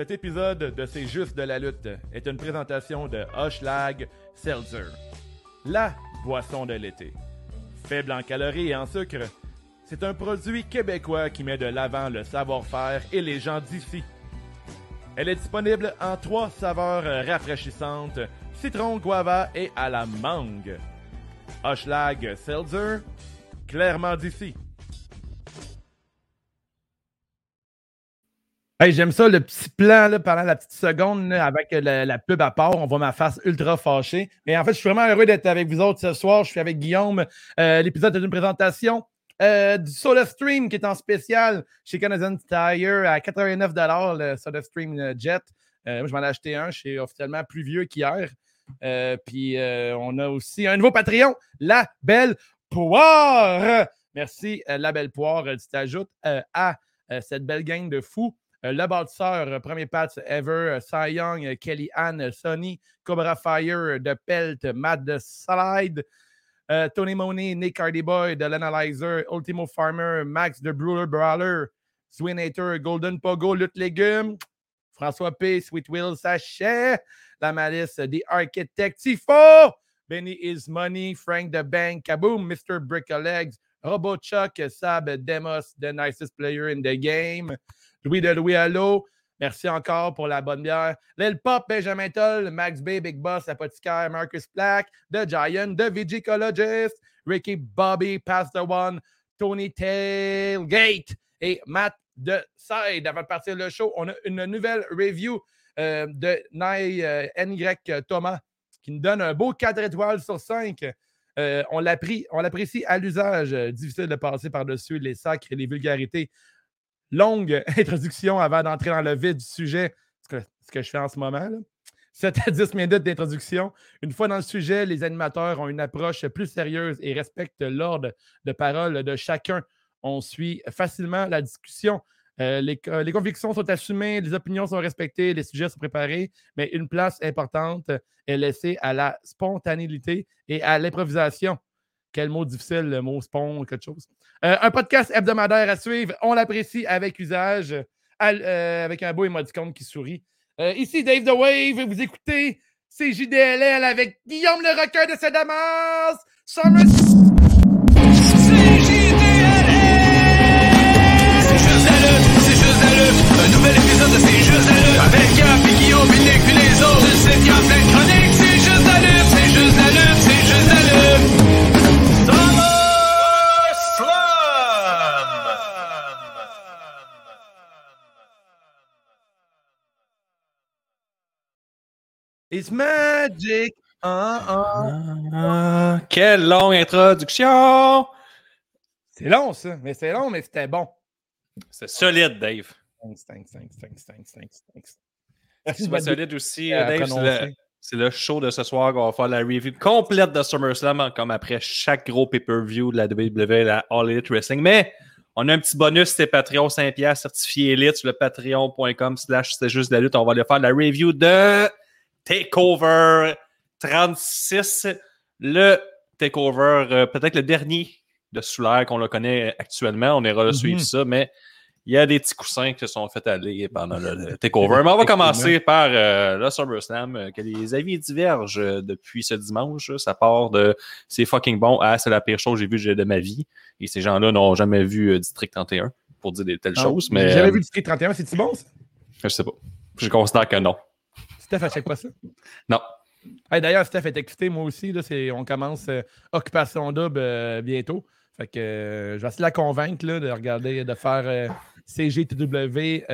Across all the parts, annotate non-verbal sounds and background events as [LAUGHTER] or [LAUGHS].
Cet épisode de C'est juste de la lutte est une présentation de Hoshlag Seltzer, la boisson de l'été. Faible en calories et en sucre, c'est un produit québécois qui met de l'avant le savoir-faire et les gens d'ici. Elle est disponible en trois saveurs rafraîchissantes, citron, guava et à la mangue. Hoshlag Seltzer, clairement d'ici. J'aime ça, le petit plan pendant la petite seconde avec la, pub à part. On voit ma face ultra fâchée. Mais en fait, je suis vraiment heureux d'être avec vous autres ce soir. Je suis avec Guillaume. Euh, L'épisode est une présentation euh, du Soda Stream qui est en spécial chez Canadian Tire à 89 le Soda Stream Jet. Euh, moi, je m'en ai acheté un. Je suis officiellement plus vieux qu'hier. Puis on a aussi un nouveau Patreon, La Belle Poire. Merci, La Belle Poire. Tu t'ajoutes à cette belle gang de fous. Euh, le bâtisseur, euh, premier patch ever, euh, Cy Young, Kelly Ann, Sonny, Cobra Fire, de Pelt, Matt de Slide, Tony Money, Nick Hardy Boy, de l'Analyzer, Ultimo Farmer, Max de Brewer Brawler, Swinator, Golden Pogo, Lutte Légumes, François P, Sweet Will, Sachet, La Malice, The Architect, Tifo, Benny Is Money, Frank the Bank, Kaboom, Mr. Bricklegs, Robo Chuck, Sab, Demos, the nicest player in the game, Louis de Louis Allo, merci encore pour la bonne bière. Lil Pop, Benjamin Toll, Max B, Big Boss, Apothicaire, Marcus Black, The Giant, The Vigicologist, Ricky Bobby, Pass the One, Tony Tailgate et Matt de Side. Avant de partir le show, on a une nouvelle review euh, de Nai euh, NY Thomas qui nous donne un beau 4 étoiles sur 5. Euh, on l'apprécie on l'apprécie à l'usage. Euh, difficile de passer par-dessus les sacres et les vulgarités. Longue [LAUGHS] introduction avant d'entrer dans le vif du sujet, ce que, je fais en ce moment. Là. 7 à 10 minutes d'introduction. Une fois dans le sujet, les animateurs ont une approche plus sérieuse et respectent l'ordre de parole de chacun. On suit facilement la discussion. Euh, co- les convictions sont assumées, les opinions sont respectées, les sujets sont préparés, mais une place importante est laissée à la spontanéité et à l'improvisation. Quel mot difficile, le mot spon, quelque chose. Euh, un podcast hebdomadaire à suivre. On l'apprécie avec usage, euh, avec un beau émoticône qui sourit. Euh, ici Dave The Wave, vous écoutez CJDLL avec Guillaume le requin de Sadamas, Summer It's magic. Ah, ah. Ah, quelle longue introduction! C'est long, ça, mais c'est long, mais c'était bon. C'est solide, Dave. Thanks, thanks, thanks, thanks, thanks, thanks, thanks. Solide aussi, Dave. C'est le, c'est le show de ce soir qu'on va faire la review complète de SummerSlam, hein, comme après chaque gros pay-per-view de la WWE, la All Elite Wrestling. Mais on a un petit bonus, c'est Patreon 5$ certifié Elite sur le patreon.com slash c'est juste la lutte. On va aller faire la review de Takeover 36. Le Takeover, euh, peut-être le dernier de Soulaire qu'on le connaît actuellement. On ira le Mhm. suivre ça, mais il y a des petits coussins qui se sont fait aller pendant le, Takeover. [LAUGHS] Mais on va commencer par euh, le SummerSlam, euh, que les avis divergent euh, depuis ce dimanche. Ça part de c'est fucking bon à c'est la pire chose que j'ai vue de ma vie. Et ces gens-là n'ont jamais vu District 31 pour dire des telles Non, choses. Mais J'ai jamais vu du Street 31, c'est-tu bon, ça? je sais pas. Je considère que non. Steph, à chaque pas ça? Non. Hey, D'ailleurs, Steph est excité, moi aussi. Là, on commence euh, Occupation Double euh, bientôt. Fait que euh, je vais essayer de la convaincre là, de regarder, de faire CGTW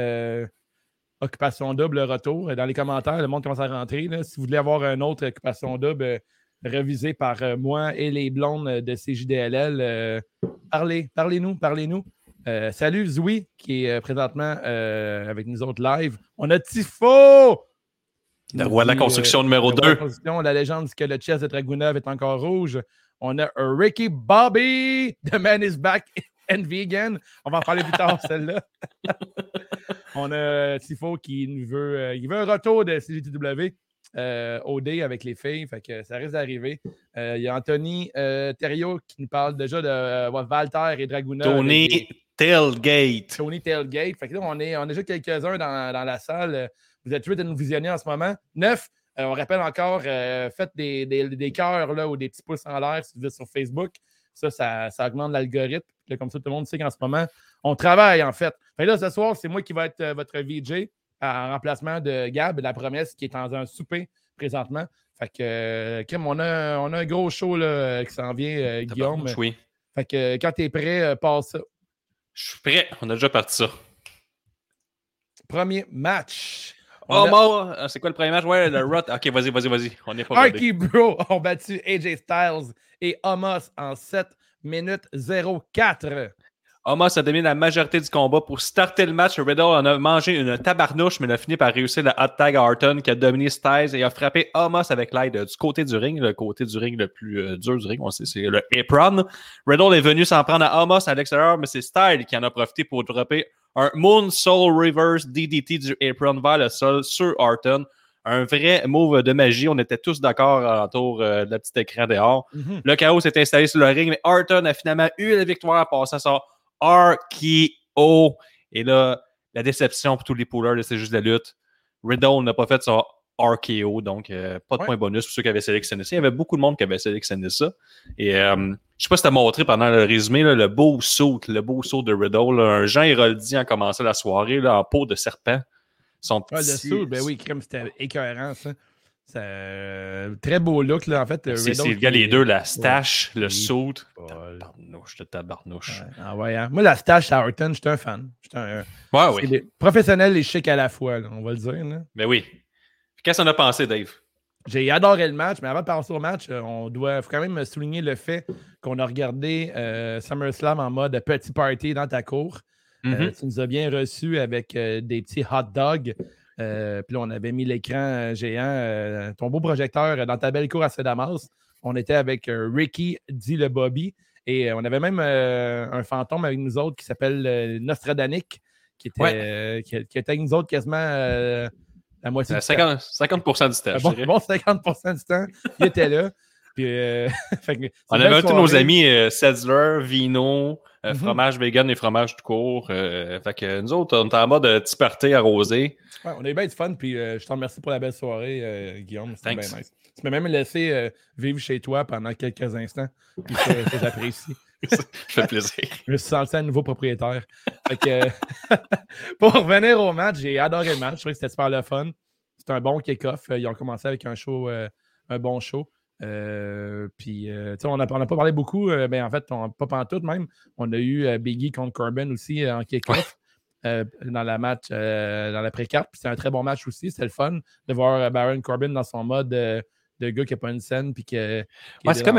Occupation Double le retour. Dans les commentaires, le monde commence à rentrer. là. Si vous voulez avoir un autre Occupation Double révisé par moi et les blondes de CJDLL, parlez, parlez-nous, parlez-nous. Salut Zoui, qui est présentement avec nous autres live. On a Tifo! Le roi de la construction euh, numéro le roi de la 2. construction, la légende dit que le chest de Dragunov est encore rouge. On a Ricky Bobby, The Man is Back [LAUGHS] and Vegan. On va en parler plus tard, [LAUGHS] celle-là. [LAUGHS] On a Tifo qui nous veut, euh, il veut un retour de CGTW euh, OD avec les filles. Fait que ça risque d'arriver. Euh, Il y a Anthony euh, Thériault qui nous parle déjà de euh, Walter et Dragunov. Tony Tailgate. Tony Tailgate. Fait que là, on est, on est déjà quelques-uns dans, dans la salle. Vous êtes huit à nous visionner en ce moment. Neuf. Euh, on rappelle encore, euh, faites des, des, des cœurs là, ou des petits pouces en l'air si vous êtes sur Facebook. Ça, ça, ça augmente l'algorithme. Comme ça, tout le monde sait qu'en ce moment, on travaille en fait. Là, ce soir, c'est moi qui vais être euh, votre VJ en remplacement de Gab, la promesse qui est dans un souper présentement. Fait que, Kim, on a, on a un gros show là, qui s'en vient, Guillaume. Oui. Fait que quand tu es prêt, passe ça. Je suis prêt. On a déjà parti ça. Premier match. Oh, a- moi, euh, c'est quoi le premier match? Ouais, le Rot. Ok, vas-y, vas-y, vas-y. On n'est pas. Arky Bro ont battu AJ Styles et Homos en 7 minutes 04. Omos a dominé la majorité du combat. Pour starter le match, Riddle en a mangé une tabarnouche, mais il a fini par réussir le hot tag à Orton qui a dominé Styles et a frappé Omos avec l'aide du côté du ring, le côté du ring le plus euh, dur du ring, on sait, c'est le apron. Riddle est venu s'en prendre à Omos à l'extérieur, mais c'est Styles qui en a profité pour dropper un Moon Soul Reverse DDT du apron vers le sol sur Orton. Un vrai move de magie. On était tous d'accord autour euh, de la petite écran dehors. Mhm. Le chaos s'est installé sur le ring, mais Orton a finalement eu la victoire en passant son RKO. Et là, la déception pour tous les poolers C'est juste la lutte. Riddle n'a pas fait son RKO, donc euh, pas de Ouais. point bonus pour ceux qui avaient sélectionné ça. Il y avait beaucoup de monde qui avait sélectionné ça. Et euh, je sais pas si t'as montré pendant le résumé là, le beau saut, le beau saut de Riddle. là. un Jean Héroldi a commencé la soirée là, en peau de serpent. Son Ah, le petit- saut, ben oui, crème, c'était écœurant, ça. Ça, euh, très beau look, là, en fait. C'est le gars, les deux, la stache, le saut. Tabarnouche de tabarnouche. Ouais, ah ouais, hein. Moi, la stache à Horton, j'étais un fan. J'étais un, Ouais, c'est oui. des professionnels et chic à la fois, là, on va le dire. là. Ben oui. Qu'est-ce qu'on a pensé, Dave? J'ai adoré le match, mais avant de passer au match, euh, on doit faut quand même souligner le fait qu'on a regardé euh, SummerSlam en mode petit party dans ta cour. Euh, tu nous as bien reçus avec des petits hot dogs. Euh, puis là, on avait mis l'écran euh, géant, euh, ton beau projecteur dans ta belle cour à Sedamas. On était avec Ricky, dit le Bobby. Et on avait même un fantôme avec nous autres qui s'appelle Nostradanic, qui était, Ouais. qui, qui était avec nous autres quasiment la moitié Euh, du temps. 50, 50% du temps, Un bon, bon 50 du temps, il était là. Puis, euh, [LAUGHS] On avait tous nos amis euh, Setzler, Vino, euh, Mhm. fromage vegan et fromage tout court. euh, fait que nous autres, on était en mode euh, petit party arrosé. Ouais, on a eu bien du fun, puis je te remercie pour la belle soirée, Guillaume. C'était bien nice. Tu m'as même laissé vivre chez toi pendant quelques instants. Puis ça, ça, j'apprécie. Ça fait plaisir. Je me suis senti un nouveau propriétaire. Fait que, [LAUGHS] pour revenir au match, j'ai adoré le match. Je trouvais que c'était super le fun. C'était un bon kick-off. Ils ont commencé avec un show, un bon show. Euh, puis, euh, on n'a pas parlé beaucoup, euh, ben, en fait, on, pas pantoute même. On a eu euh, Biggie contre Corbin aussi euh, en kick-off. dans la match, dans la pré-carte. C'était un très bon match aussi. C'était le fun de voir Baron Corbin dans son mode de gars qui n'a pas une scène. Puis que, Ouais, c'est comme,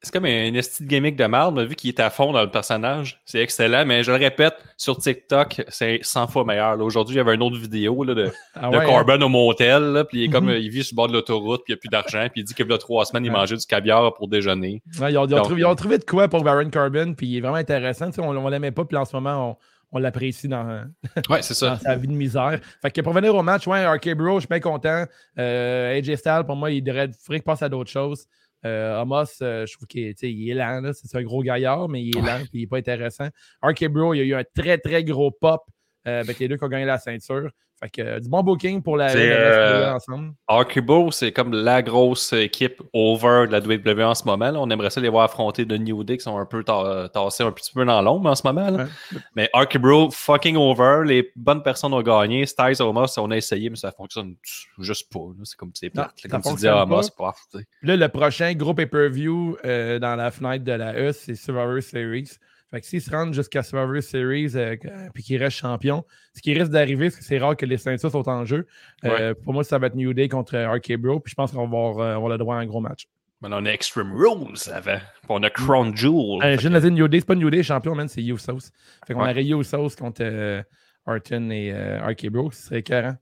c'est comme un esti de gimmick de merde, mais vu qu'il est à fond dans le personnage, c'est excellent. Mais je le répète, sur TikTok, c'est 100 fois meilleur. Aujourd'hui, il y avait une autre vidéo là, de, Ah de hein? Corbin au motel, là, puis il est comme Mhm. il vit sur le bord de l'autoroute, puis il n'y a plus d'argent, puis il dit qu'il y a trois semaines, il mangeait du caviar pour déjeuner. Ouais, ils, ont, ils ont Donc, trouvé, ils ont trouvé de quoi pour Baron Corbin, puis il est vraiment intéressant. On ne l'aimait pas, puis en ce moment, on, on l'apprécie dans, [LAUGHS] Ouais, c'est dans sa vie de misère. Fait que pour venir au match, ouais, RK Bro, je suis bien content. Euh, AJ Styles, pour moi, il devrait qu'il passe à d'autres choses. Euh, Amos, euh, je trouve qu'il est, il lent, là. c'est un gros gaillard, mais il est lent, puis il n'est pas intéressant. RK Bro, il y a eu un très, très gros pop euh, avec les deux qui ont gagné la ceinture. Fait que euh, du bon booking pour la, de euh, ensemble. Arcubo, c'est comme la grosse équipe over de la WWE en ce moment. là. On aimerait ça les voir affronter de New Day qui sont un peu ta- tassés un petit peu dans l'ombre en ce moment. là. Ouais. Mais Arcubo, fucking over. Les bonnes personnes ont gagné. Styles Omos, on a essayé, mais ça fonctionne juste pas. C'est comme c'est plate. Comme tu dis, Omos, pas. Là, le prochain gros pay-per-view euh, dans la fenêtre de la E, c'est Survivor Series. Fait que s'ils se rendent jusqu'à Survivor Series euh, puis qu'ils restent champions, ce qui risque d'arriver, parce que c'est rare que les ceintures sont en jeu. euh, Pour moi, ça va être New Day contre euh, RK Bro. Puis je pense qu'on va avoir, euh, avoir le droit à un gros match. Maintenant, on a Extreme Rules avant. Puis on a Crown Jewel. Euh, je viens de dire New Day, c'est pas New Day, champion, man, c'est Usos. Fait qu'on Ouais. aurait Usos contre euh, Orton et euh, RK Bro. Ce serait écœurant.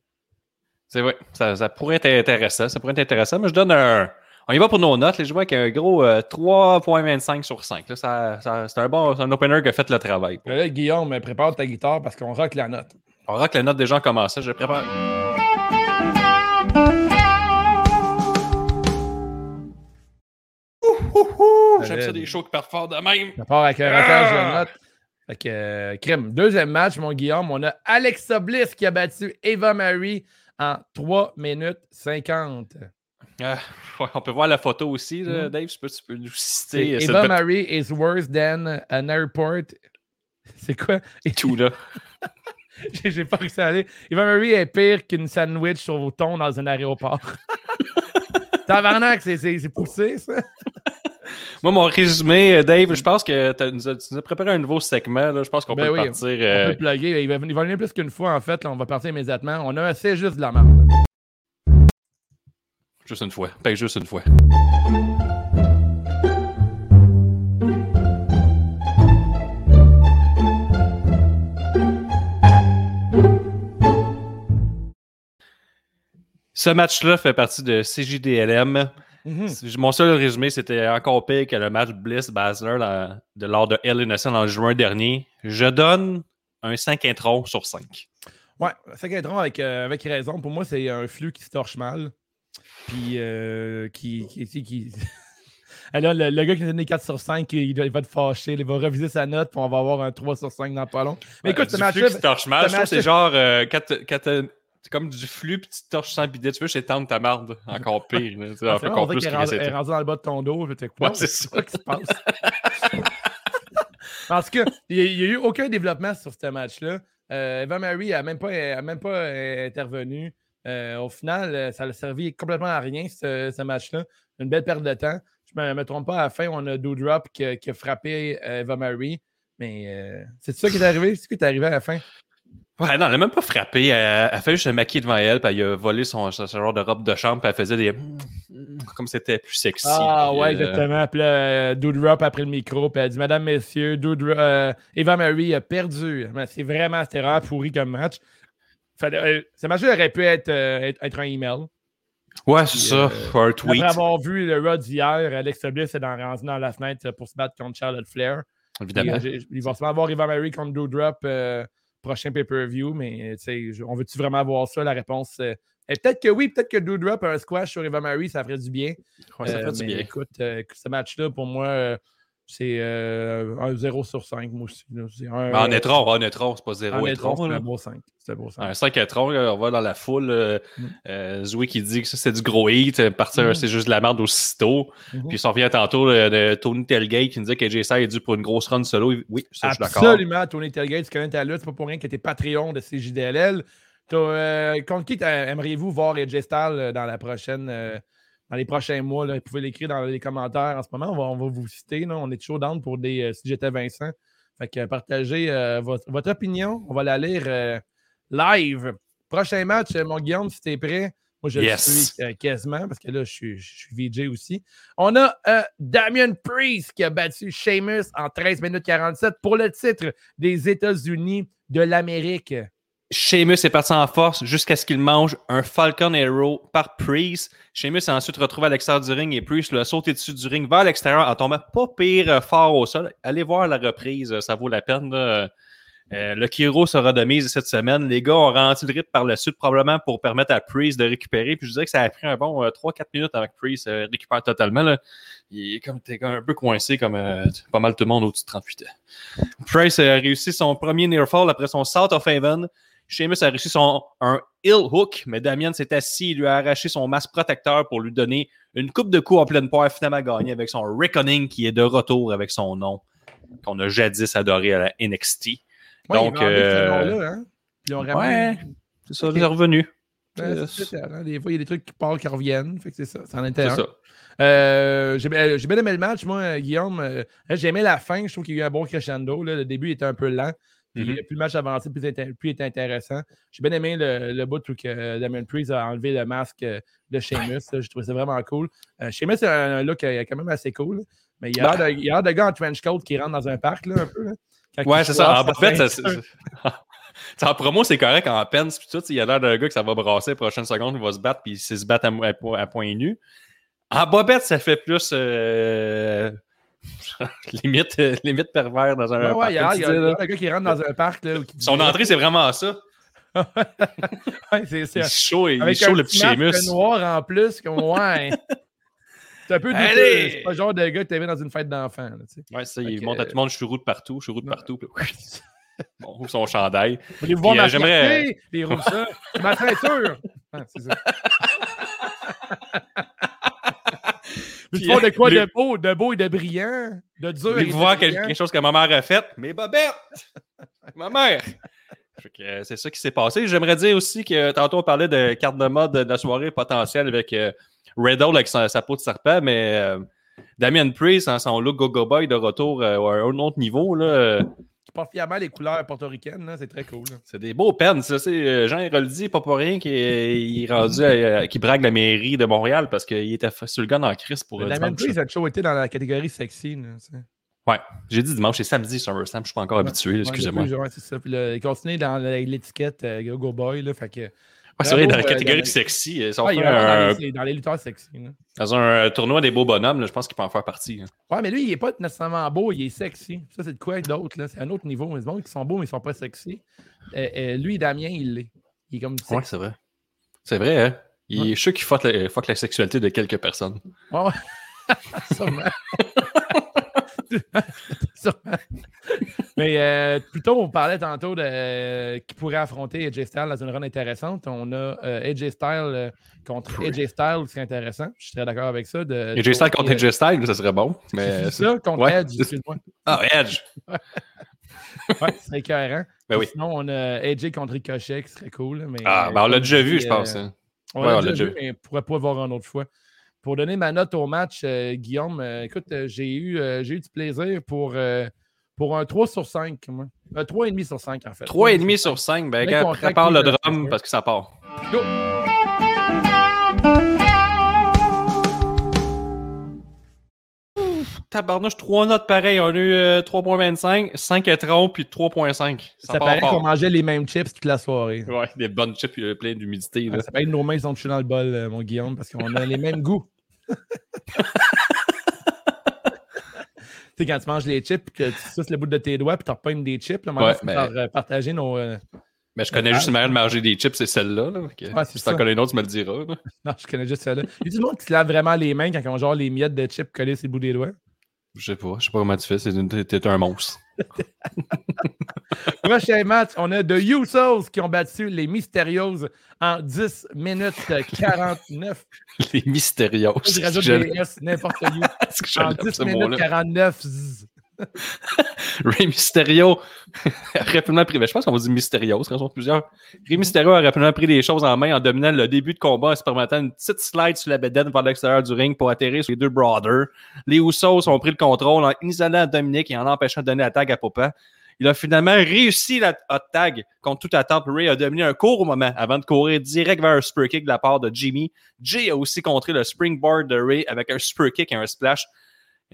C'est vrai. Ça, ça pourrait être intéressant. Ça pourrait être intéressant. Mais je donne un. On y va pour nos notes. Les joueurs avec un gros euh, 3.25 sur 5. Là, ça, ça- c'est un bon un opener qui a fait le travail. Là, Guillaume, prépare ta guitare parce qu'on rock la note. On que la note des gens commençait. Je prépare. J'aime ça des shows qui partent fort de même. Ça part avec un rockage de Ah! note. Fait que, euh, crème. Deuxième match, mon Guillaume, on a Alexa Bliss qui a battu Eva Marie en 3 minutes 50. [LAUGHS] Ouais, on peut voir la photo aussi, là, Mhm. Dave. Tu peux, tu peux nous citer. euh, Eva cette Marie is worse than an airport. [LAUGHS] C'est quoi? tout, là. [LAUGHS] J'ai pas réussi à aller. Eva Marie est pire qu'une sandwich au thon dans un aéroport. Tabarnak, c'est- poussé, ça. Moi, mon résumé, euh, Dave, je pense que tu nous as préparé un nouveau segment. Là. Je pense qu'on Ben peut oui, partir. On euh, peut le plugger. Il va, il va venir plus qu'une fois, en fait. là, on va partir immédiatement. On a assez juste de la merde. Juste une fois. Paye juste une fois. Ce match-là fait partie de CJDLM. Mhm. Mon seul résumé, c'était encore pire que le match Bliss-Basler de lors de Hell in a Cell en juin dernier. Je donne un 5 intro sur 5. Ouais, c'est qu'être avec, euh, avec raison. Pour moi, c'est un flux qui se torche mal. Puis euh, qui. qui, qui, [LAUGHS] là, le, le gars qui a donné 4 sur 5, il, il va te fâcher. Il va reviser sa note, puis on va avoir un 3 sur 5 dans pas long. Mais écoute, ce du match-là. flux qui torche je que c'est genre euh, quand, t'as- quand t'as- c'est comme du flux puis tu torches sans bidet, tu veux c'est tendre ta marde encore [LAUGHS] pire. là. Ah, vrai, on encore dirait plus que est rendue dans le bas de ton dos. t'es quoi? Ouais, c'est ça. qui se passe? [LAUGHS] tout cas, il n'y a, eu aucun développement sur ce match-là. Euh, Eva Marie n'a même pas, a même pas euh, intervenu. Euh, au final, euh, ça a servi complètement à rien, ce, ce match-là. Une belle perte de temps. Je ne me, me trompe pas, à la fin, on a Doudrop qui, a- qui a frappé euh, Eva Marie. Mais euh, c'est ça qui est arrivé? C'est ce qui est arrivé à la fin? Ouais, non, elle a même pas frappé. Elle, elle fait juste se maquiller devant elle, puis elle a volé son, ce genre de robe de chambre, puis elle faisait des. [LAUGHS] Comme c'était plus sexy. Ah ouais, exactement. Puis là, Doudrop après le micro, puis elle dit Madame, Messieurs, Doudrop, euh, Eva Marie a perdu. Mais C'est vraiment, c'était vraiment pourri comme match. Euh, ce match-là aurait pu être, euh, être, être un email. Ouais, c'est ça. euh, un tweet. Après avoir vu le Rod d'hier, Alex Bliss est dans, rendu dans la fenêtre pour se battre contre Charlotte Flair. Évidemment. euh, j'ai- il va sûrement avoir Eva Marie contre Doudrop euh, prochain pay-per-view, mais on veut-tu vraiment voir ça? La réponse euh, peut-être que oui, peut-être que Doudrop a un squash sur Eva Marie, ça ferait du bien. Ouais, ça Euh, fait du bien. Écoute, euh, ce match-là, pour moi, c'est euh, un 0 sur 5, moi aussi. C'est un, en euh, étron, en étron, c'est pas zéro en étron. c'est un beau 5. C'est un beau 5. Un 5 étron, on va dans la foule. euh, Mm. euh, Zoé qui dit que ça, c'est du gros hit. Partir, Mm. c'est juste de la merde aussitôt. Mhm. Puis, on revient tantôt de Tony Telgate qui nous dit que JSI est dû pour une grosse run solo. Oui, ça, je suis d'accord. Absolument, Tony Tailgate, tu connais ta lutte, c'est pas pour rien que tu es Patreon de CJDLL. Contre qui aimeriez-vous voir AJ Styles dans la prochaine dans les prochains mois? Là? Vous pouvez l'écrire dans les commentaires en ce moment. On va, on va vous citer. là. On est chaud down pour des euh, si j'étais Vincent. Fait que euh, partagez euh, votre, votre opinion. On va la lire euh, live. Prochain match, mon Guillaume, si t'es prêt. Moi, je Yes. le suis quasiment parce que là, je suis, je suis VJ aussi. On a Damien Priest qui a battu Sheamus en 13 minutes 47 pour le titre des États-Unis de l'Amérique. Sheamus est parti en force jusqu'à ce qu'il mange un Falcon Arrow par Priest. Sheamus s'est ensuite retrouvé à l'extérieur du ring et Priest l'a sauté dessus du ring vers l'extérieur en tombant pas pire euh, fort au sol. Allez voir la reprise, euh, ça vaut la peine. Euh, le Kiro sera de mise cette semaine. Les gars ont ralenti le rythme par la suite, probablement pour permettre à Priest de récupérer. Puis je dirais que ça a pris un bon euh, 3-4 minutes avant que Priest euh, récupère totalement. Il est comme, t'es un peu coincé, comme pas mal tout le monde au-dessus de 38 ans. Price a réussi son premier near fall après son South of Haven. Sheamus a réussi son un heel hook, mais Damien s'est assis et lui a arraché son masque protecteur pour lui donner une coupe de coups en pleine poire, finalement gagné avec son Reckoning qui est de retour avec son nom qu'on a jadis adoré à la NXT. Ouais, Donc, euh, hein? Puis ils ont ramené- C'est ça, il est revenu. Ouais, c'est hein, Des fois, il y a des trucs qui partent, qui reviennent. Fait que c'est ça. En C'est. Euh, j'ai bien j'ai bien aimé le match, moi, euh, Guillaume. Euh, j'ai aimé la fin. Je trouve qu'il y a eu un bon crescendo. là. Le début était un peu lent. Puis, Mhm. Plus le match avançait, plus, il était intéressant. J'ai bien aimé le, le bout où que euh, Damien Priest a enlevé le masque euh, de Sheamus. J'ai trouvé ça vraiment cool. Euh, Sheamus a un, look euh, quand même assez cool. là. Mais il y a l'air de- gars en trench coat qui rentre dans un parc, là, un peu. là. Ouais, c'est ça. En fait, ça, en promo, c'est correct. En puis tout, il y a l'air d'un gars que ça va brasser les prochaines secondes, il va se battre, puis il sait se battre à, point nu. En bobette, ça fait plus euh, [LAUGHS] limite, euh, limite pervers dans un Ouais, ouais, il y a parc, il y a- tu il y sais, a là. un gars qui rentre dans un parc. Là, où qui- Son entrée, c'est vraiment ça. [LAUGHS] Ouais, c'est Il est chaud, il est Avec chaud le petit Sheamus. noir en plus, comme ouais. [LAUGHS] C'est un peu. Allez! C'est pas le genre de gars que t'avais dans une fête d'enfant. là, tu sais. Ouais, ça, il que, montre à tout le monde, je suis roux de partout, je suis roux de Non. partout. puis- Bon, ouvre son chandail. Voir Puis, euh, ma j'aimerais- fierté? Les roues ça. Ma ceinture. Ah, c'est ça. [LAUGHS] Puis, font de quoi de beau, de beau et de brillant, de dur et voir quelque, quelque chose que ma mère a fait? Mes bobettes! [LAUGHS] ma mère! Euh, c'est ça qui s'est passé. J'aimerais dire aussi que tantôt on parlait de carte de mode de la soirée potentielle avec euh, Riddle avec sa, sa peau de serpent, mais euh, Damien Priest, en son look Go-Go Boy de retour euh, à un autre niveau, là, porte fièrement les couleurs portoricaines, c'est très cool. c'est des beaux pens. Ça, c'est, euh, Jean Héroldi, pas pour rien qu'il est, il est rendu à- qui brague la mairie de Montréal parce qu'il était sur le gun en crise pour euh, La même prise a toujours été dans la catégorie sexy. là. Ouais, j'ai dit dimanche, c'est samedi SummerSlam, je suis pas encore habitué, excusez-moi. ouais, c'est ça. Puis là, il continue dans l'étiquette euh, Go Boy. Là, fait que, c'est vrai, dans la euh, catégorie sexy, ils sont ouais, il fait est vraiment un- dans, les, dans les lutteurs sexy. là. dans un euh, tournoi des beaux bonhommes, là, je pense qu'il peut en faire partie. hein. Ouais, mais lui, il n'est pas nécessairement beau, il est sexy. Ça, c'est de quoi d'autre? là? C'est un autre niveau. Les gens qui sont beaux, mais ils sont pas sexy. Euh, euh, lui, Damien, il l'est. Il est comme sexy. Ouais, c'est vrai. C'est vrai, hein? Il Ouais. est sûr qu'il fuck la, fuck la sexualité de quelques personnes. Ouais, ouais. [LAUGHS] [LAUGHS] [LAUGHS] Mais euh, plutôt, on parlait tantôt de euh, qui pourrait affronter AJ Styles dans une run intéressante. On a euh, AJ Styles euh, contre Oui. AJ Styles, c'est intéressant. Je serais d'accord avec ça. De, AJ Styles contre AJ Styles, ça serait bon. Mais c'est ça, contre ouais. Edge, excuse-moi. [LAUGHS] Ah, Edge! [LAUGHS] Ouais, c'est écœurant. Ben oui. Sinon, on a AJ contre Ricochet qui serait cool. Mais, Ah, ben on l'a déjà vu, je pense. hein. On Ouais, l'a déjà vu, mais on ne pourrait pas voir une autre fois. Pour donner ma note au match, euh, Guillaume, euh, écoute, euh, j'ai eu, euh, j'ai eu du plaisir pour, euh, pour un 3 sur 5. Moi. Un 3,5 sur 5, en fait. 3,5 sur 5, ben, gars, prépare le drum parce que ça part. Go! Tabarnouche, 3 notes pareilles. On a eu euh, 3.25, 5 étrons, puis 3.5. Ça, Ça part paraît qu'on mangeait les mêmes chips toute la soirée. Ouais, des bonnes chips euh, pleines d'humidité. Ah, ça paraît que nos mains sont touchées dans le bol, euh, mon Guillaume, parce qu'on a les mêmes goûts. Tu sais, quand tu manges les chips, que tu suces le bout de tes doigts, puis tu repognes des chips, là, Ouais, mais- euh, partager nos. euh, Mais je connais juste une manière de manger des chips, c'est celle-là. Là. Ouais, si t'en ça. connais une autre, tu me le diras. là. [LAUGHS] Non, je connais juste celle-là. Il y a du monde qui se lave vraiment les mains quand ils ont genre les miettes de chips collées sur le bout des doigts? Je sais pas, je sais pas comment tu fais, t'es un monstre. [LAUGHS] Prochain match, on a The Usos qui ont battu les Mysterios en 10 minutes 49. Les mystérieux. Je n'importe où. [LAUGHS] En j'aime 10 ce minutes mot-là? 49. [LAUGHS] Ray Mysterio [LAUGHS] a rapidement pris. ben, je pense qu'on va dire Mysterio, qu'on sont plusieurs. Ray Mysterio a rapidement pris les choses en main en dominant le début de combat en se permettant une petite slide sur la bedaine par l'extérieur du ring pour atterrir sur les deux brothers. Les Usos ont pris le contrôle en isolant Dominique et en empêchant de donner la tag à Papa. Il a finalement réussi la hot tag contre toute attente. Ray a dominé un court moment avant de courir direct vers un super kick de la part de Jimmy. Jay a aussi contré le springboard de Ray avec un super kick et un splash.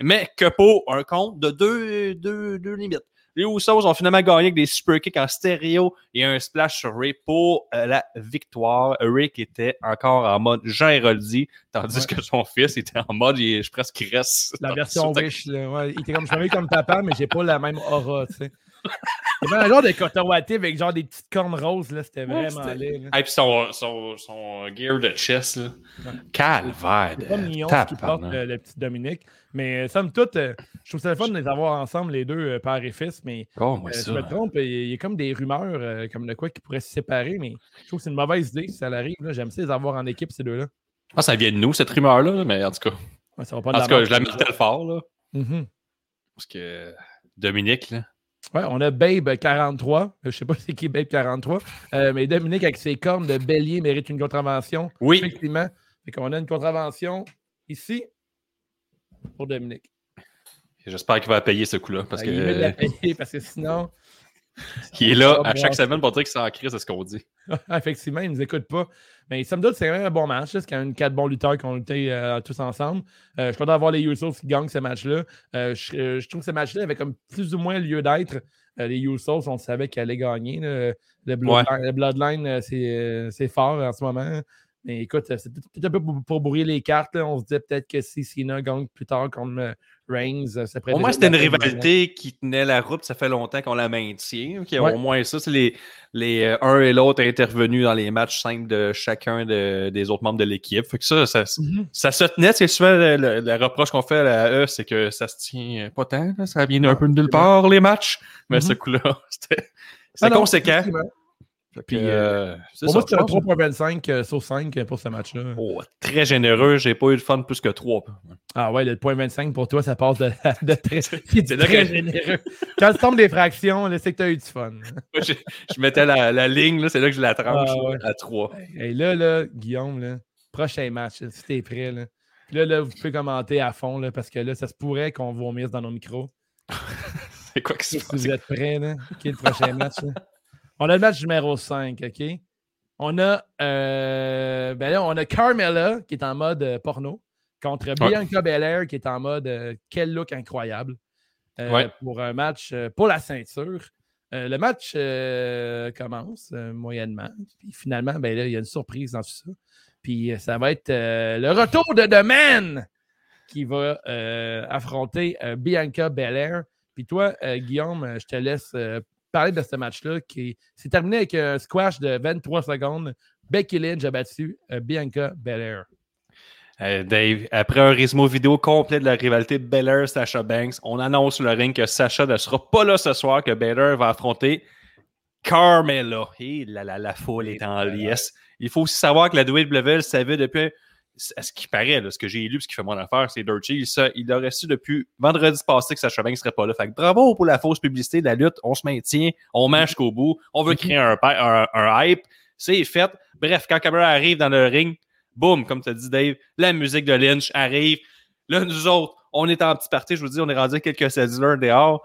Mais que pour un compte de deux, deux, deux limites. Les Usos ont finalement gagné avec des super kicks en stéréo et un splash sur Ray pour euh, la victoire. Ray qui était encore en mode Jean Héroldi, tandis Ouais. que son fils était en mode il est- je qu'il reste. La version ouais. Il était comme, je comme papa, mais j'ai pas la même aura, tu sais. Il y avait un genre de cotawaté avec genre des petites cornes roses, là. C'était Ouais, vraiment c'était- laid. là. Et puis son, son, son gear de chess, là. Ouais. Calvaire. C'est pas mignon ce qui porte le petit Dominique. Mais euh, somme toute, euh, je trouve ça le fun de les avoir ensemble, les deux, euh, père et fils. Mais Oh, moi, ça. je me trompe, il y a- comme des rumeurs comme de quoi qui pourraient se séparer. Mais je trouve que c'est une mauvaise idée si ça arrive. J'aime ça les avoir en équipe, ces deux-là. Ah, ça vient de nous, cette rumeur-là, mais en tout cas. Ouais, ça va pas En tout cas, je la nous mettais fort, là. Mhm. Parce que Dominique, là. Ouais, on a Babe 43. Je sais pas [LAUGHS] c'est qui Babe 43. euh, mais Dominique, avec ses cornes de bélier, mérite une contravention. Oui. Effectivement. Fait qu'on a une contravention ici pour Dominique. J'espère qu'il va payer ce coup-là. Parce Euh, que Il la [LAUGHS] payer parce que sinon, [LAUGHS] il est là à chaque semaine pour dire qu'il s'en crise, c'est ce qu'on dit. [LAUGHS] effectivement, il ne nous écoute pas. Mais ça me doute, c'est quand même un bon match. C'est quand même quatre bons lutteurs qui ont lutté euh, tous ensemble. Euh, je suis content d'avoir les Usos qui gagnent ce match-là. Euh, je, je trouve que ce match-là avait comme plus ou moins lieu d'être. Les Usos, on savait qu'ils allaient gagner. Le, Bloodline, le Bloodline, c'est c'est fort en ce moment. Mais écoute, c'est tout, tout un peu pour, brouiller les cartes. là. On se disait peut-être que si Cena gagne plus tard contre euh, Reigns, euh, ça pourrait Au moins, c'était une rivalité qui tenait la route. Ça fait longtemps qu'on la maintient. Ouais. Au moins, ça, c'est les, les euh, un et l'autre intervenus dans les matchs simples de chacun de- des autres membres de l'équipe. Fait que ça, ça, Mhm. ça se tenait. C'est souvent le reproche qu'on fait à la E, c'est que ça se tient pas tant. là. Ça vient un peu de nulle part, les matchs. Mais Mhm. ce coup-là, [LAUGHS] c'était Ah c'était conséquent. Puis, euh, c'est Pour ça, moi, c'était je un pense. 3.25 euh, sur 5 pour ce match-là. Oh, très généreux. J'ai pas eu de fun plus que trois. Ah ouais, le point 25 pour toi, ça passe de, [LAUGHS] de très, très que- généreux. Quand tu tombes des fractions, c'est que tu as eu du fun. [LAUGHS] Moi, je, je mettais la, la ligne, c'est là que je la tranche Ah, ouais. à trois. Et là, là, Guillaume, là, prochain match, si t'es prêt, là. Puis là, là, vous pouvez commenter à fond, là, parce que là, ça se pourrait qu'on vomisse dans nos micros. [LAUGHS] C'est quoi qui se Si vous êtes prêts, là. OK, le prochain match, là? On a le match numéro 5, OK? On a, euh, ben là, on a Carmella, qui est en mode euh, porno, contre Bianca Belair, qui est en mode euh, quel look incroyable, euh, Ouais. pour un match pour la ceinture. Le match commence moyennement. Puis finalement, ben là, il y a une surprise dans tout ça. Puis ça va être le retour de The Man qui va affronter Bianca Belair. Puis toi, Guillaume, je te laisse parler de ce match-là qui s'est terminé avec un squash de 23 secondes. Becky Lynch a battu euh, Bianca Belair. Euh, Dave, après un résumé vidéo complet de la rivalité Baylor-Sasha Banks, on annonce sur le ring que Sasha ne sera pas là ce soir, que Baylor va affronter Carmella. Et la, la, la foule est en liesse. Il faut aussi savoir que la WWE le savait depuis, à ce qui paraît, là, ce que j'ai lu, ce qui fait mon affaire, c'est Dirt Sheet, ça, il aurait su depuis vendredi passé que Banks ne serait pas là. Fait que bravo pour la fausse publicité de la lutte. On se maintient, on mange jusqu'au bout, on veut créer un, pa- un, un hype. C'est fait. Bref, quand Carmella arrive dans le ring, boum, comme tu as dit, Dave, la musique de Lynch arrive. Là, nous autres, on est en petit party, je vous dis, on est rendu à quelques settlers dehors.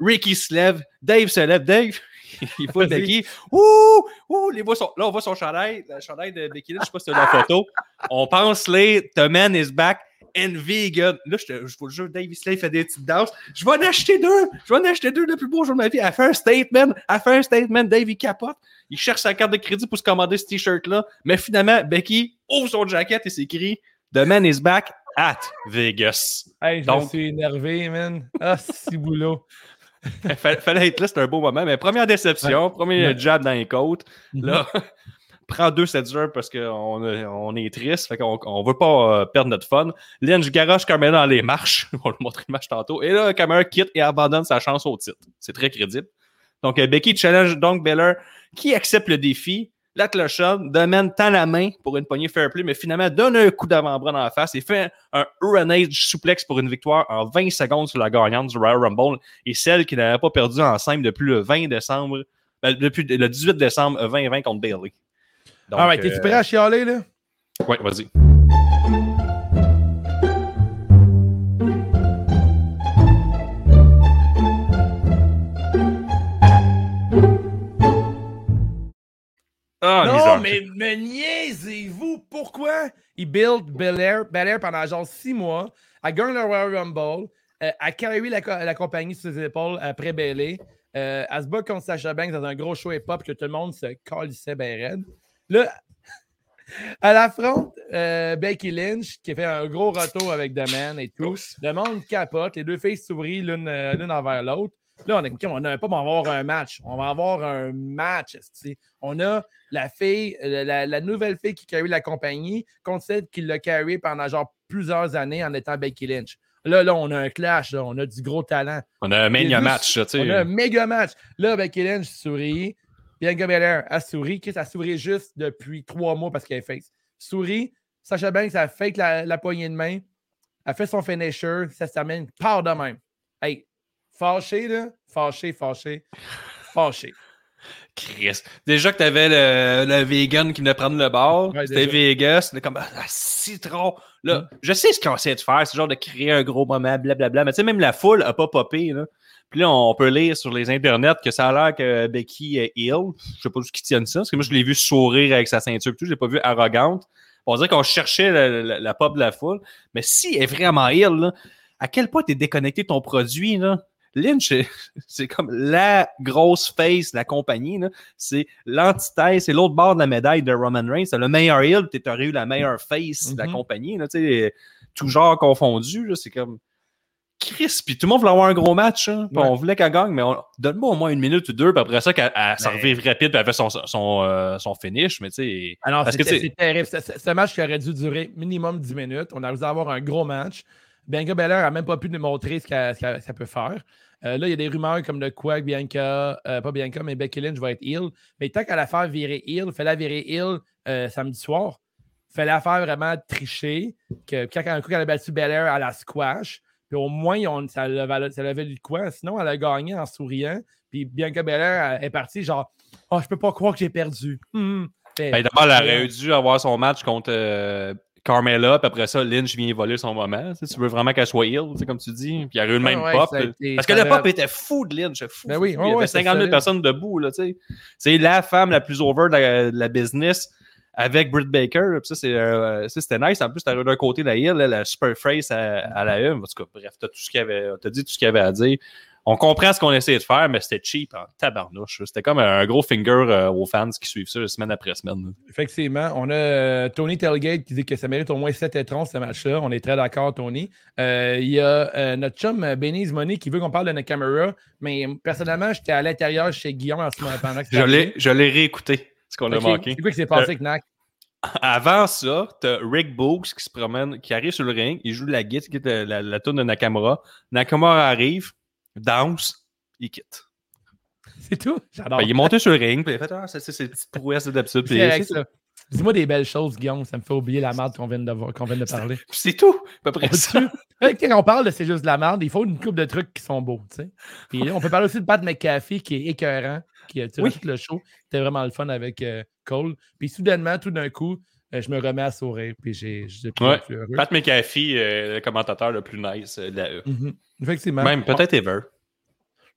Ricky se lève, Dave se lève, Dave. [LAUGHS] Il faut. Becky. Ouh! Ouh! Les voix sont... Là, on voit son chandail, le chandail de Becky Lynch, je sais pas si c'est la photo. On pense les The man is back and vegan. Là, je, te, je vous le jure, Dave Isley fait des petites danses. Je vais en acheter deux! Je vais en acheter deux le plus beau jour de ma vie. Elle fait un statement. Elle fait un statement. Dave, il capote. Il cherche sa carte de crédit pour se commander ce t-shirt-là. Mais finalement, Becky ouvre son jacket et s'écrit The man is back at Vegas. Hey, je Donc- me suis énervé, man. Ah, si boulot. [LAUGHS] Fallait, être là, c'était un beau moment. Mais première déception, premier Ouais. jab dans les côtes. Mhm. Là, [LAUGHS] prend deux setters parce qu'on on est triste. Fait qu'on on veut pas euh, perdre notre fun. Lynch garoche Carmella dans les marches. [LAUGHS] on lui montrer le match tantôt. Et là, Carmella quitte et abandonne sa chance au titre. C'est très crédible. Donc, euh, Becky challenge donc Beller qui accepte le défi. La clochonne demande tend la main pour une poignée fair play, mais finalement donne un coup d'avant-bras dans la face et fait un Uranage suplex pour une victoire en 20 secondes sur la gagnante du Royal Rumble et celle qui n'avait pas perdu en simple depuis le 20 décembre, ben, depuis le 18 décembre 2020 contre Bailey. Donc, ah ouais, t'es-tu euh, prêt à chialer, là? Ouais, vas-y. Ah, non, misère. mais me niaisez-vous. Pourquoi? Ils build Belair, Belair pendant genre six mois, elle gagne le Royal Rumble, euh, elle carry la, la compagnie sur ses épaules après Bailey, euh, elle se bat contre Sasha Banks dans un gros show hip-hop que tout le monde se calissait bien raide. Là, [LAUGHS] elle affronte euh, Becky Lynch qui a fait un gros retour avec The Man et tout. Le monde capote, les deux filles s'ouvrent euh, l'une envers l'autre. Là, on a, on n'a pas, on va avoir un match. On va avoir un match. On a la fille, euh, la, la nouvelle fille qui carry la compagnie contre celle qui l'a carry pendant genre plusieurs années en étant Becky Lynch. Là, là, on a un clash, là, on a du gros talent. On a un juste- match, tu On a un sais. méga match. Là, Becky Lynch sourit. Bianca Belair, elle sourit. Chris, elle sourit juste depuis trois mois parce qu'elle est face. Sourit. Sacha Banks, elle fake la, la poignée de main. Elle fait son finisher. Ça se termine. Part de même. Hey, fâché, là. Fâché, fâché. Fâché. Chris. Déjà que t'avais le, le vegan qui venait prendre le bord, Ouais, c'était. Vegas, c'était comme ah, citron. Là, Mm. je sais ce qu'on essaie de faire, c'est genre de créer un gros moment, blablabla. Mais tu sais, même la foule a pas popé. Là. Puis là, on peut lire sur les internets que ça a l'air que Becky est ill. Je sais pas qui tiennent ça, parce que moi, je l'ai vu sourire avec sa ceinture et tout. Je l'ai pas vu arrogante. On dirait qu'on cherchait la, la- la pop de la foule. Mais si elle est vraiment ill, là, à quel point t'es déconnecté de ton produit, là? Lynch, c'est- comme la grosse face de la compagnie. C'est l'antithèse, c'est l'autre bord de la médaille de Roman Reigns. C'est le meilleur heel, tu aurais eu la meilleure face de la Mhm. compagnie. Là, tout genre confondu. C'est comme. Chris, puis tout le monde voulait avoir un gros match. hein, Ouais. On voulait qu'elle gagne, mais on- donne-moi au moins une minute ou deux, puis après ça, qu'elle Mais- revive rapide, puis elle fait son, son, euh, son finish. Mais tu sais. Alors, c'était- c'est- terrible. C'est- Ce match qui aurait dû durer minimum 10 minutes. On a réussi à avoir un gros match. Bianca Belair n'a même pas pu nous montrer ce qu'elle qu'elle peut faire. Euh, là, il y a des rumeurs comme de quoi Bianca, euh, pas Bianca, mais Becky Lynch va être heel. Mais tant qu'à la faire virer heel, fais-la virer heel euh, samedi soir. Fais-la faire vraiment tricher. Que, quand un coup qu'elle a battu Belair à la squash, puis au moins, on- ça levait le quoi. Sinon, elle a gagné en souriant. Puis Bianca Belair est partie genre Oh, je peux pas croire que j'ai perdu. Ben, D'abord, elle aurait dû avoir son match contre Carmella, puis après ça, Lynch vient voler son moment. Tu veux vraiment qu'elle soit sais, comme tu dis. Puis il y aurait eu le même Ouais, pop. a été- Parce que le pop était fou de Lynch. Fou, Ben oui, fou. il y avait ouais, c'était 50 000 solide. personnes debout. Là, tu sais. C'est la femme la plus over de la, de la business avec Britt Baker. Puis ça, c'est, euh, ça, c'était nice. En plus, t'as d'un côté la heel, là, la super phrase à, à la une. En tout cas, bref, t'as tout ce qu'il y avait, t'as dit tout ce qu'il y avait à dire. On comprend ce qu'on essayait de faire, mais c'était cheap en tabarnouche. C'était comme un gros finger euh, aux fans qui suivent ça semaine après semaine. Effectivement, on a euh, Tony Telgate qui dit que ça mérite au moins 7 étrons ce match-là. On est très d'accord, Tony. Euh, Il y a euh, notre chum Benise Money qui veut qu'on parle de Nakamura, mais personnellement, j'étais à l'intérieur chez Guillaume en ce moment pendant que Je l'ai, je l'ai réécouté, ce qu'on a manqué. C'est quoi qui s'est passé Euh, avec Nak? Avant ça, t'as Rick Books qui se promène, qui arrive sur le ring, il joue la guitare, qui est la, la, la tourne de Nakamura. Nakamura arrive, danse, il quitte. C'est tout? J'adore. Ben, il est monté sur le ring, puis il a fait Ah, c'est c'est- c'est petites prouesses d'habitude. Dis-moi des belles choses, Guillaume. Ça me fait oublier la merde qu'on vient, de voir- qu'on vient de parler. [LAUGHS] C'est tout, à peu près On ça. Quand on parle de c'est juste de la merde, il faut une coupe de trucs qui sont beaux. Puis là, on peut parler aussi de Pat McAfee qui est écœurant, qui a tiré Oui. tout le show. C'était vraiment le fun avec euh, Cole. Puis soudainement, tout d'un coup, je me remets à sourire. Puis j'ai Ouais. plus heureux. Pat McAfee, euh, le commentateur le plus nice euh, de la E. Mhm. Effectivement. Même peut-être ever.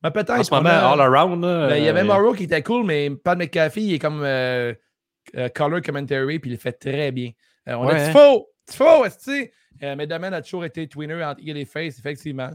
Ben, peut-être. En ce moment, a- all around. ben, il y avait euh, Morrow qui était cool, mais Pat McAfee, il est comme euh, euh, color commentary, puis il le fait très bien. Euh, on Ouais, a hein. Tifo! Tifo, est-ce euh, Mais demain, a toujours été twinner entre heel et face, effectivement.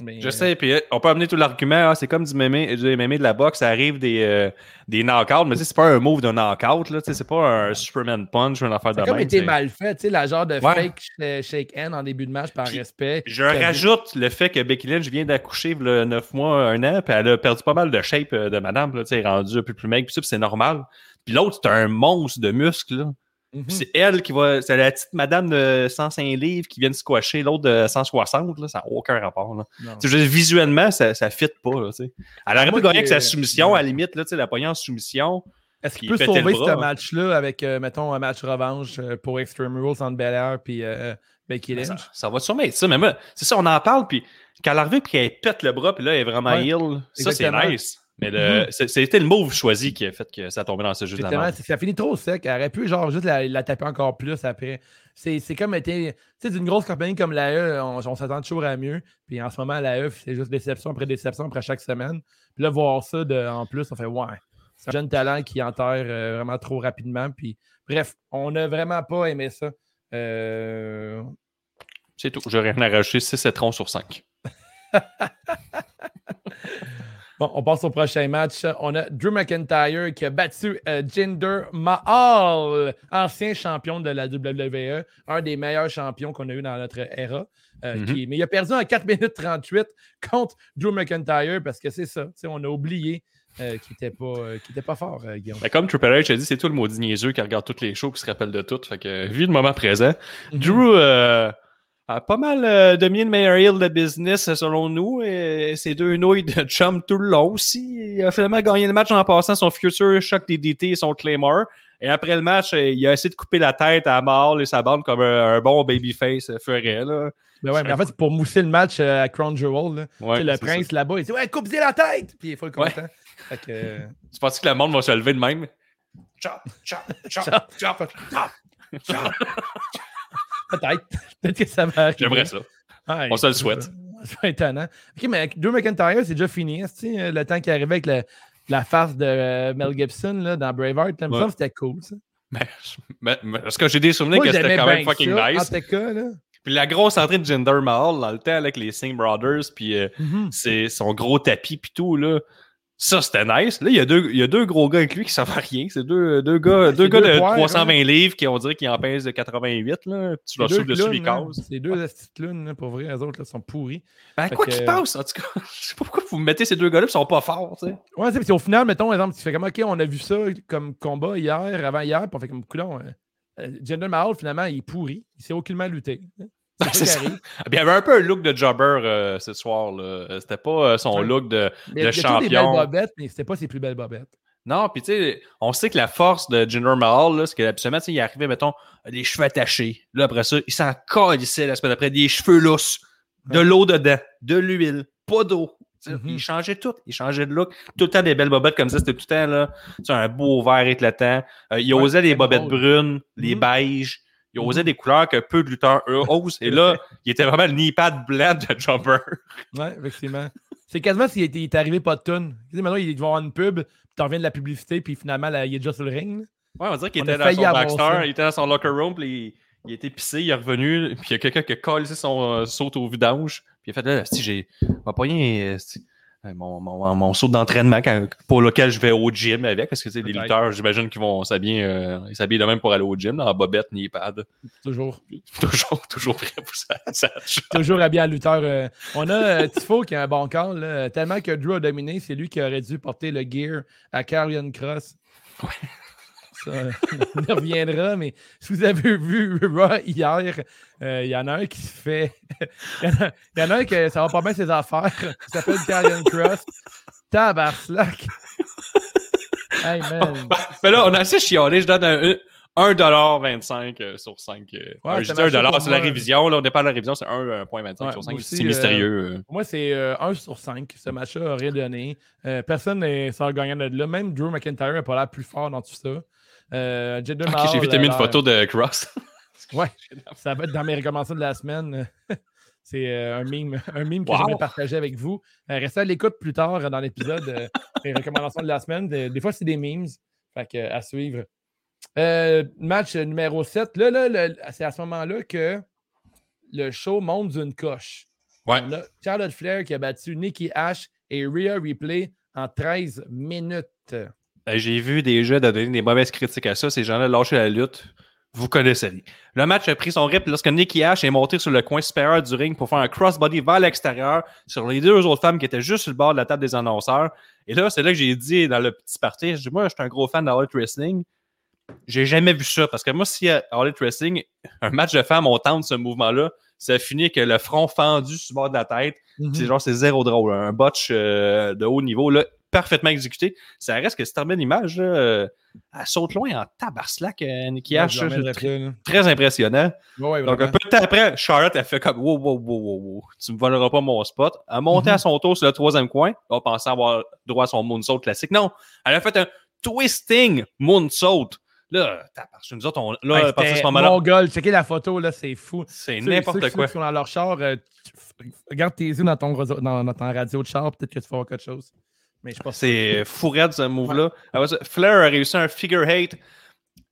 Mais, Je euh, sais, puis euh, on peut amener tout l'argument, ah, c'est comme du mémé, du MMA de la boxe, ça arrive des, euh, des knockouts, mais c'est pas un move d'un knockout, là, c'est pas un Superman punch ou une affaire de comme été mal fait, tu sais, la genre de Ouais. fake sh- shake hand en début de match par Puis, respect. Je rajoute le fait que Becky Lynch vient d'accoucher a 9 mois, un an, puis elle a perdu pas mal de shape euh, de madame, là, tu sais, rendue un peu plus maigre, puis ça, puis c'est normal. Puis l'autre, c'est un monstre de muscles, là. Mhm. Puis c'est elle qui va. C'est la petite madame de 105 livres qui vient de squasher l'autre de 160, là, ça n'a aucun rapport. Là. Dire, visuellement, ça ne fit pas. Là, elle aurait pu gagner avec sa soumission, ouais. à la limite, là, tu sais, la poignée en soumission. Est-ce qu'il puis peut sauver ce bras. match-là avec, euh, mettons, un match revanche euh, pour Extreme Rules entre Belair et euh, Becky Mais Lynch? Ça, ça va sûrement être ça. Mais moi, c'est ça, on en parle, puis quand elle arrive, puis qu'elle pète le bras, puis là, elle est vraiment Ouais, heal, ça, c'est nice. Mais le- c'est- c'était le move choisi qui a fait que ça tombait dans ce jeu de la que ça finit trop sec. Elle aurait pu genre juste la, la taper encore plus après. C'est comme été. Tu sais, d'une grosse compagnie comme la E, on, on s'attend toujours à mieux. Puis en ce moment, la E, c'est juste déception après déception après chaque semaine. Puis là, voir ça de, en plus, on fait ouais. C'est un jeune talent qui enterre euh, vraiment trop rapidement. Puis bref, on n'a vraiment pas aimé ça. Euh, C'est tout. J'ai rien à rajouter. 6 citrons sur 5. [LAUGHS] Bon, on passe au prochain match. On a Drew McIntyre qui a battu euh, Jinder Mahal, ancien champion de la WWE, un des meilleurs champions qu'on a eu dans notre era. Euh, Mhm. qui- mais il a perdu en 4 [LAUGHS] minutes 38 contre Drew McIntyre parce que c'est ça. On a oublié euh, qu'il n'était pas, euh, était pas fort, euh, Guillaume. Ben, comme Triple H a dit, c'est tout le maudit niaiseux qui regarde toutes les shows qui se rappelle de tout. Fait que, vu le moment présent, Mhm. Drew pas mal euh, dominé le meilleur heel de business euh, selon nous. Et ses deux nouilles de chum tout le long aussi. Il a finalement gagné le match en passant son future choc DDT et son Claymore. Et après le match, euh, il a essayé de couper la tête à Mal et sa bande comme un, un bon babyface ferait. Là. Ben ouais, mais en fait, c'est pour mousser le match à Crown Jewel. là. Ouais, le prince là-bas, il dit Ouais, coupe-y la tête! Puis il faut le Ouais. content. Fait que, Tu penses que le monde va se lever de même? Chop, chop, [LAUGHS] chop, Chop, chop, chop. Peut-être. [LAUGHS] Peut-être que ça va arriver. J'aimerais ça. Ouais, On se le souhaite. C'est étonnant. Ok, mais Drew McIntyre, c'est déjà fini. hein, sais, le temps qui arrivait avec le- la face de euh, Mel Gibson là, dans Braveheart. là, Ouais. c'était cool. Ça. Mais, mais- mais- parce que j'ai des souvenirs Moi, que c'était quand même fucking ça, nice. En cas, là. Puis la grosse entrée de Jinder Mahal dans le temps avec les Singh Brothers, puis euh, Mhm. c'est son gros tapis, puis tout, là. Ça, c'était nice. Là, il y, a deux, il y a deux gros gars avec lui qui savent rien. C'est deux, deux gars, deux gars deux de poires, 320 livres qui ont dit qu'ils en pèsent de 88. Là. Tu leur souffles dessus les là, cases. C'est deux clowns, là, pour vrai, les autres là, sont pourris. Ben, Fait quoi que- qu'ils passent, en tout cas. [LAUGHS] Je sais pas pourquoi vous mettez ces deux gars-là, ils sont pas forts, tu sais. Ouais, c'est parce qu'au final, mettons, exemple, tu fais comme, OK, on a vu ça comme combat hier, avant hier, puis on fait comme, coulon, euh, Jinder Mahal, finalement, il est pourri. Il s'est aucunement lutté. Ça ça. Ah, puis il y avait un peu un look de jobber euh, ce soir. là. C'était pas euh, son Ouais. look de. Mais il y Le a toujours des belles champion. bobettes, mais c'était pas ses plus belles bobettes. Non, puis tu sais, on sait que la force de Jinder Mahal, là, c'est qu'habituellement, il arrivait, mettons, les cheveux attachés. Là, après ça, il s'en calissait la semaine après, des cheveux lousses, de Ouais. l'eau dedans, de l'huile, pas d'eau. Il changeait tout. Il changeait de look. Tout le temps des belles bobettes comme ça. C'était tout le temps là, un beau vert éclatant. Euh, il Ouais, osait les bobettes drôle. brunes, les Mhm. beiges. Il osait des couleurs que peu de lutteurs eux, [LAUGHS] osent. Et là, il était vraiment le knee-pad blanc de Jumper. Ouais, effectivement. c'est quasiment s'il était, arrivé pas de tonne. Tu sais, maintenant, il va avoir une pub, puis t'en reviens de la publicité, puis finalement, là, il est déjà sur le ring. Ouais, on dirait qu'il était dans son backstar, il était dans son locker room, puis il, il était pissé, il est revenu, puis il y a quelqu'un qui a collé son euh, saut au vidange, puis il a fait là, si j'ai. Va pas rien. Mon, mon, mon saut d'entraînement pour lequel je vais au gym avec, parce que tu sais, les Peut-être. lutteurs, j'imagine qu'ils vont s'habiller euh, ils s'habillent de même pour aller au gym, en bobette, ni pad. Toujours. [LAUGHS] toujours, toujours prêt pour ça. [LAUGHS] ça Toujours habillé à lutteur. euh. On a euh, Tifo qui a un bon là. Tellement que Drew a dominé, c'est lui qui aurait dû porter le gear à Karrion Cross. Ça, euh, [LAUGHS] on y reviendra, mais si vous avez vu Raw hier, euh, il y en a un qui se fait. Il [LAUGHS] y en a- il y, en a un que ça va pas bien ses affaires. Il s'appelle Karrion Cross. Tabarslack. Hey man. Mais là, on a assez chialé, je donne un, un 1,25$ euh, sur 5. euh. Ouais, je ça dis 1$, marchait pour c'est la révision. Là, on n'est pas à la révision, c'est 1,25$ Ouais, sur 5. moi aussi, C'est euh, mystérieux. euh. Pour moi, c'est euh, 1 sur 5. Ce match-là rien donné. Euh, personne n'est sort gagnant de là. Même Drew McIntyre n'a pas l'air plus fort dans tout ça. Euh, j'ai vu, t'as mis une l'air- photo de Cross. [LAUGHS] Ouais, ça va être dans mes recommandations de la semaine. [LAUGHS] C'est euh, un meme, un que Wow. j'aimerais partager avec vous. Euh, restez à l'écoute plus tard euh, dans l'épisode. euh, les recommandations de la semaine. Des, des fois, c'est des memes. Fait que, à suivre. Euh, match numéro 7. Là, là, le- c'est à ce moment-là que le show monte d'une coche. Ouais. On a Charlotte Flair qui a battu Nikki Ash et Rhea Ripley en 13 minutes. Euh, J'ai vu des jeux donner des mauvaises critiques à ça. Ces gens-là lâché la lutte. Vous connaissez. Le match a pris son rythme lorsque Nikki Ash est monté sur le coin supérieur du ring pour faire un crossbody vers l'extérieur sur les deux autres femmes qui étaient juste sur le bord de la table des annonceurs. Et là, c'est là que j'ai dit dans le petit party, je dis, moi, je suis un gros fan All Elite Wrestling. J'ai jamais vu ça. Parce que moi, si à All Elite Wrestling, un match de femmes, on tente ce mouvement-là, ça finit que le front fendu sur le bord de la tête. Mhm. C'est genre, c'est zéro drôle. Un botch euh, de haut niveau, là, parfaitement exécuté. Ça reste que si tu l'image, euh, elle saute loin en tabarslac, euh, Nikki Ouais, Ash. remettrais très, très impressionnant. Ouais, ouais, Donc, un peu de temps après, Charlotte, elle fait comme wow, wow, wow, wow, wow. Tu me voleras pas mon spot. Elle a monté Mhm. à son tour sur le troisième coin. On pensait avoir droit à son moonsault classique. Non, elle a fait un twisting moonsault. Là, tabarnak, nous autres, on, là, Ouais, à partir de ce moment-là, Mongol. Checkez la photo, là, c'est fou. c'est n'importe quoi. ceux qui sont dans leur char, euh, regarde tes yeux dans ton, dans ton radio de char, peut-être que tu vas voir quelque chose. Mais je pense C'est fou raide, ce move-là. Ça, Flair a réussi un figure eight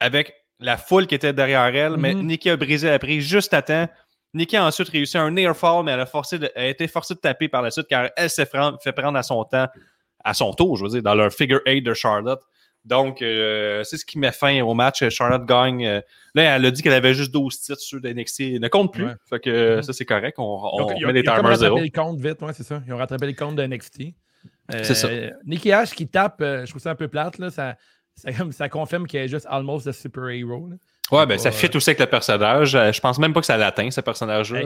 avec la foule qui était derrière elle, mais Mhm. Nikki a brisé la prise juste à temps. Nikki a ensuite réussi un near fall, mais elle a, forcé de- elle a été forcée de taper par la suite car elle s'est fait prendre à son temps, à son tour, je veux dire, dans leur figure eight de Charlotte. Donc, euh, c'est ce qui met fin au match. Charlotte gagne. euh, là, elle a dit qu'elle avait juste 12 titres sur NXT. Elle ne compte plus. Ouais. Fait que euh, Mhm. ça, c'est correct. On, on Ils ont- ils ont- met des ils ont timers zéro. rattrapé le compte vite, ouais, c'est ça. Ils ont rattrapé le compte de NXT. Euh, C'est ça. Nikki Ash qui tape, euh, je trouve ça un peu plate, là, ça, ça, ça confirme qu'elle est juste almost a super-héros. là. Ouais, ben, ça pas, fit aussi avec le personnage. Euh, Je pense même pas que ça l'atteint, ce personnage-là.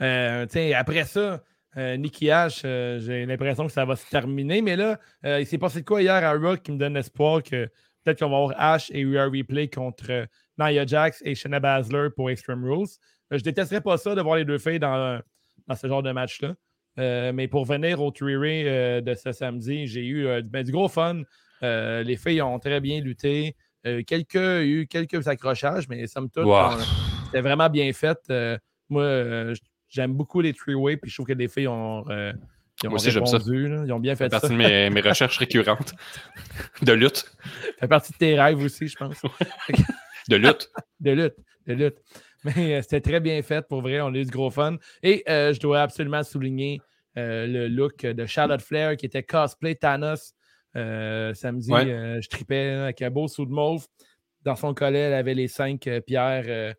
Euh, après ça, euh, Nikki Ash, euh, j'ai l'impression que ça va se terminer, mais là, euh, il s'est passé de quoi hier à Rock qui me donne espoir que peut-être qu'on va avoir Ash et Rhea Replay contre euh, Nia Jax et Shayna Baszler pour Extreme Rules. Euh, je détesterais pas ça de voir les deux filles dans, dans ce genre de match-là. Euh, mais pour venir au Three-Way euh, de ce samedi, j'ai eu euh, ben, du gros fun. Euh, les filles ont très bien lutté. Quelques, il y a eu quelques accrochages, mais somme toute, Wow. c'était vraiment bien fait. Moi, j'aime beaucoup les three-way, puis je trouve que les filles ont, ils ont Moi aussi, j'aime ça. là. Ils ont bien Ça fait ça. partie de mes, mes recherches récurrentes [LAUGHS] de lutte. Ça fait partie de tes rêves aussi, je pense. [LAUGHS] De lutte. De lutte. De lutte. [LAUGHS] Mais euh, c'était très bien fait, pour vrai. On a eu du gros fun. Et euh, je dois absolument souligner euh, le look de Charlotte Flair qui était cosplay Thanos. Samedi, Ouais. je tripais hein, avec un beau sou de mauve. Dans son collet, elle avait les cinq pierres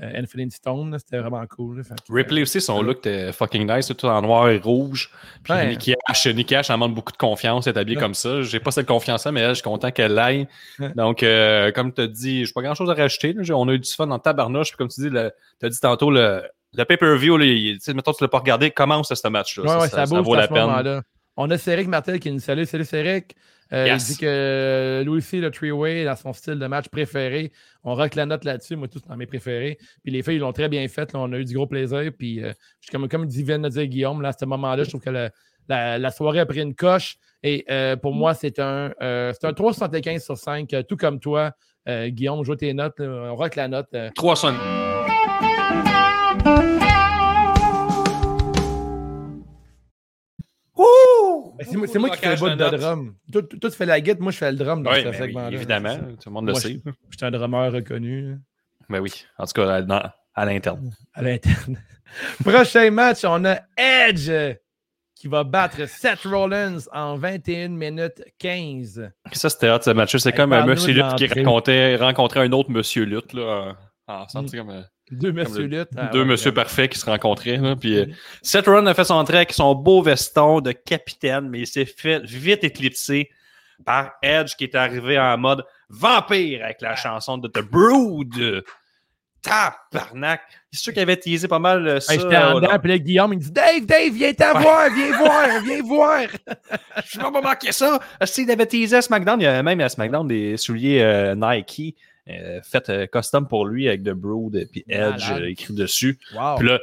euh, euh, Infinity Stone. C'était vraiment cool. là. Fait que, Ripley aussi, son look était fucking nice, tout en noir et rouge. Puis Ouais. Nikki Ash, Nikki Ash, elle demande beaucoup de confiance, elle est habillée Ouais. comme ça. J'ai pas cette confiance-là, mais elle, je suis content qu'elle l'aille. Ouais. Donc, euh, comme tu as dit, j'ai pas grand-chose à rajouter. là. On a eu du fun en tabarnouche. Puis comme tu dis, tu as dit tantôt, le, le pay-per-view, mettons, tu l'as pas regardé, commence ce match-là. Ouais, ça, vaut la peine. On a Céric Martel qui nous salue. Salut Céric. Euh, Yes. Il dit que lui aussi, le three-way, dans son style de match préféré. On rock la note là-dessus. Moi, tous dans mes préférés. Puis les filles, ils l'ont très bien fait. là. On a eu du gros plaisir. Puis, euh, je- comme, comme dit- vient de dire Guillaume, là, à ce moment-là, je trouve que le- la, la soirée a pris une coche. Et euh, pour moi, c'est un, euh, c'est un 3,75 sur 5. euh, tout comme toi, euh, Guillaume. Joue tes notes. là. On rock la note. euh. 300. C'est moi, qui fais le bout de drum. Toi, toi, toi, tu fais la guitare. Moi, je fais le drum dans Oui, ce segment-là. évidemment, tout le monde le Moi, sait. Je suis un drummer reconnu. là. Ben oui, en tout cas, dans- à l'interne. à l'interne. [LAUGHS] Prochain match, on a Edge qui va battre Seth Rollins en 21 minutes 15. Ça, c'était hot, ce match-là. C'est comme un monsieur lutte qui rencontrait un autre monsieur lutte, là, en-. Mm. c'est comme, euh, Deux messieurs. Ah, deux ouais, vraiment. parfaits qui se rencontraient. là, puis, euh. Seth Rollins a fait son entrée avec son beau veston de capitaine, mais il s'est fait vite éclipser par Edge qui est arrivé en mode vampire avec la chanson de The Brood. Tabarnak! C'est sûr qu'il avait teasé pas mal euh, ça. Hey, J'étais en euh, dedans, puis là, Guillaume, il me dit Dave, Dave, viens t'en Ouais. voir, viens voir, viens voir. [LAUGHS] Je vais pas manquer ça. Est-ce qu'il avait teasé à SmackDown? Il y a même à SmackDown des souliers euh, Nike euh, faits euh, custom pour lui avec The Brood et puis Edge euh, écrit dessus. Wow. Puis là,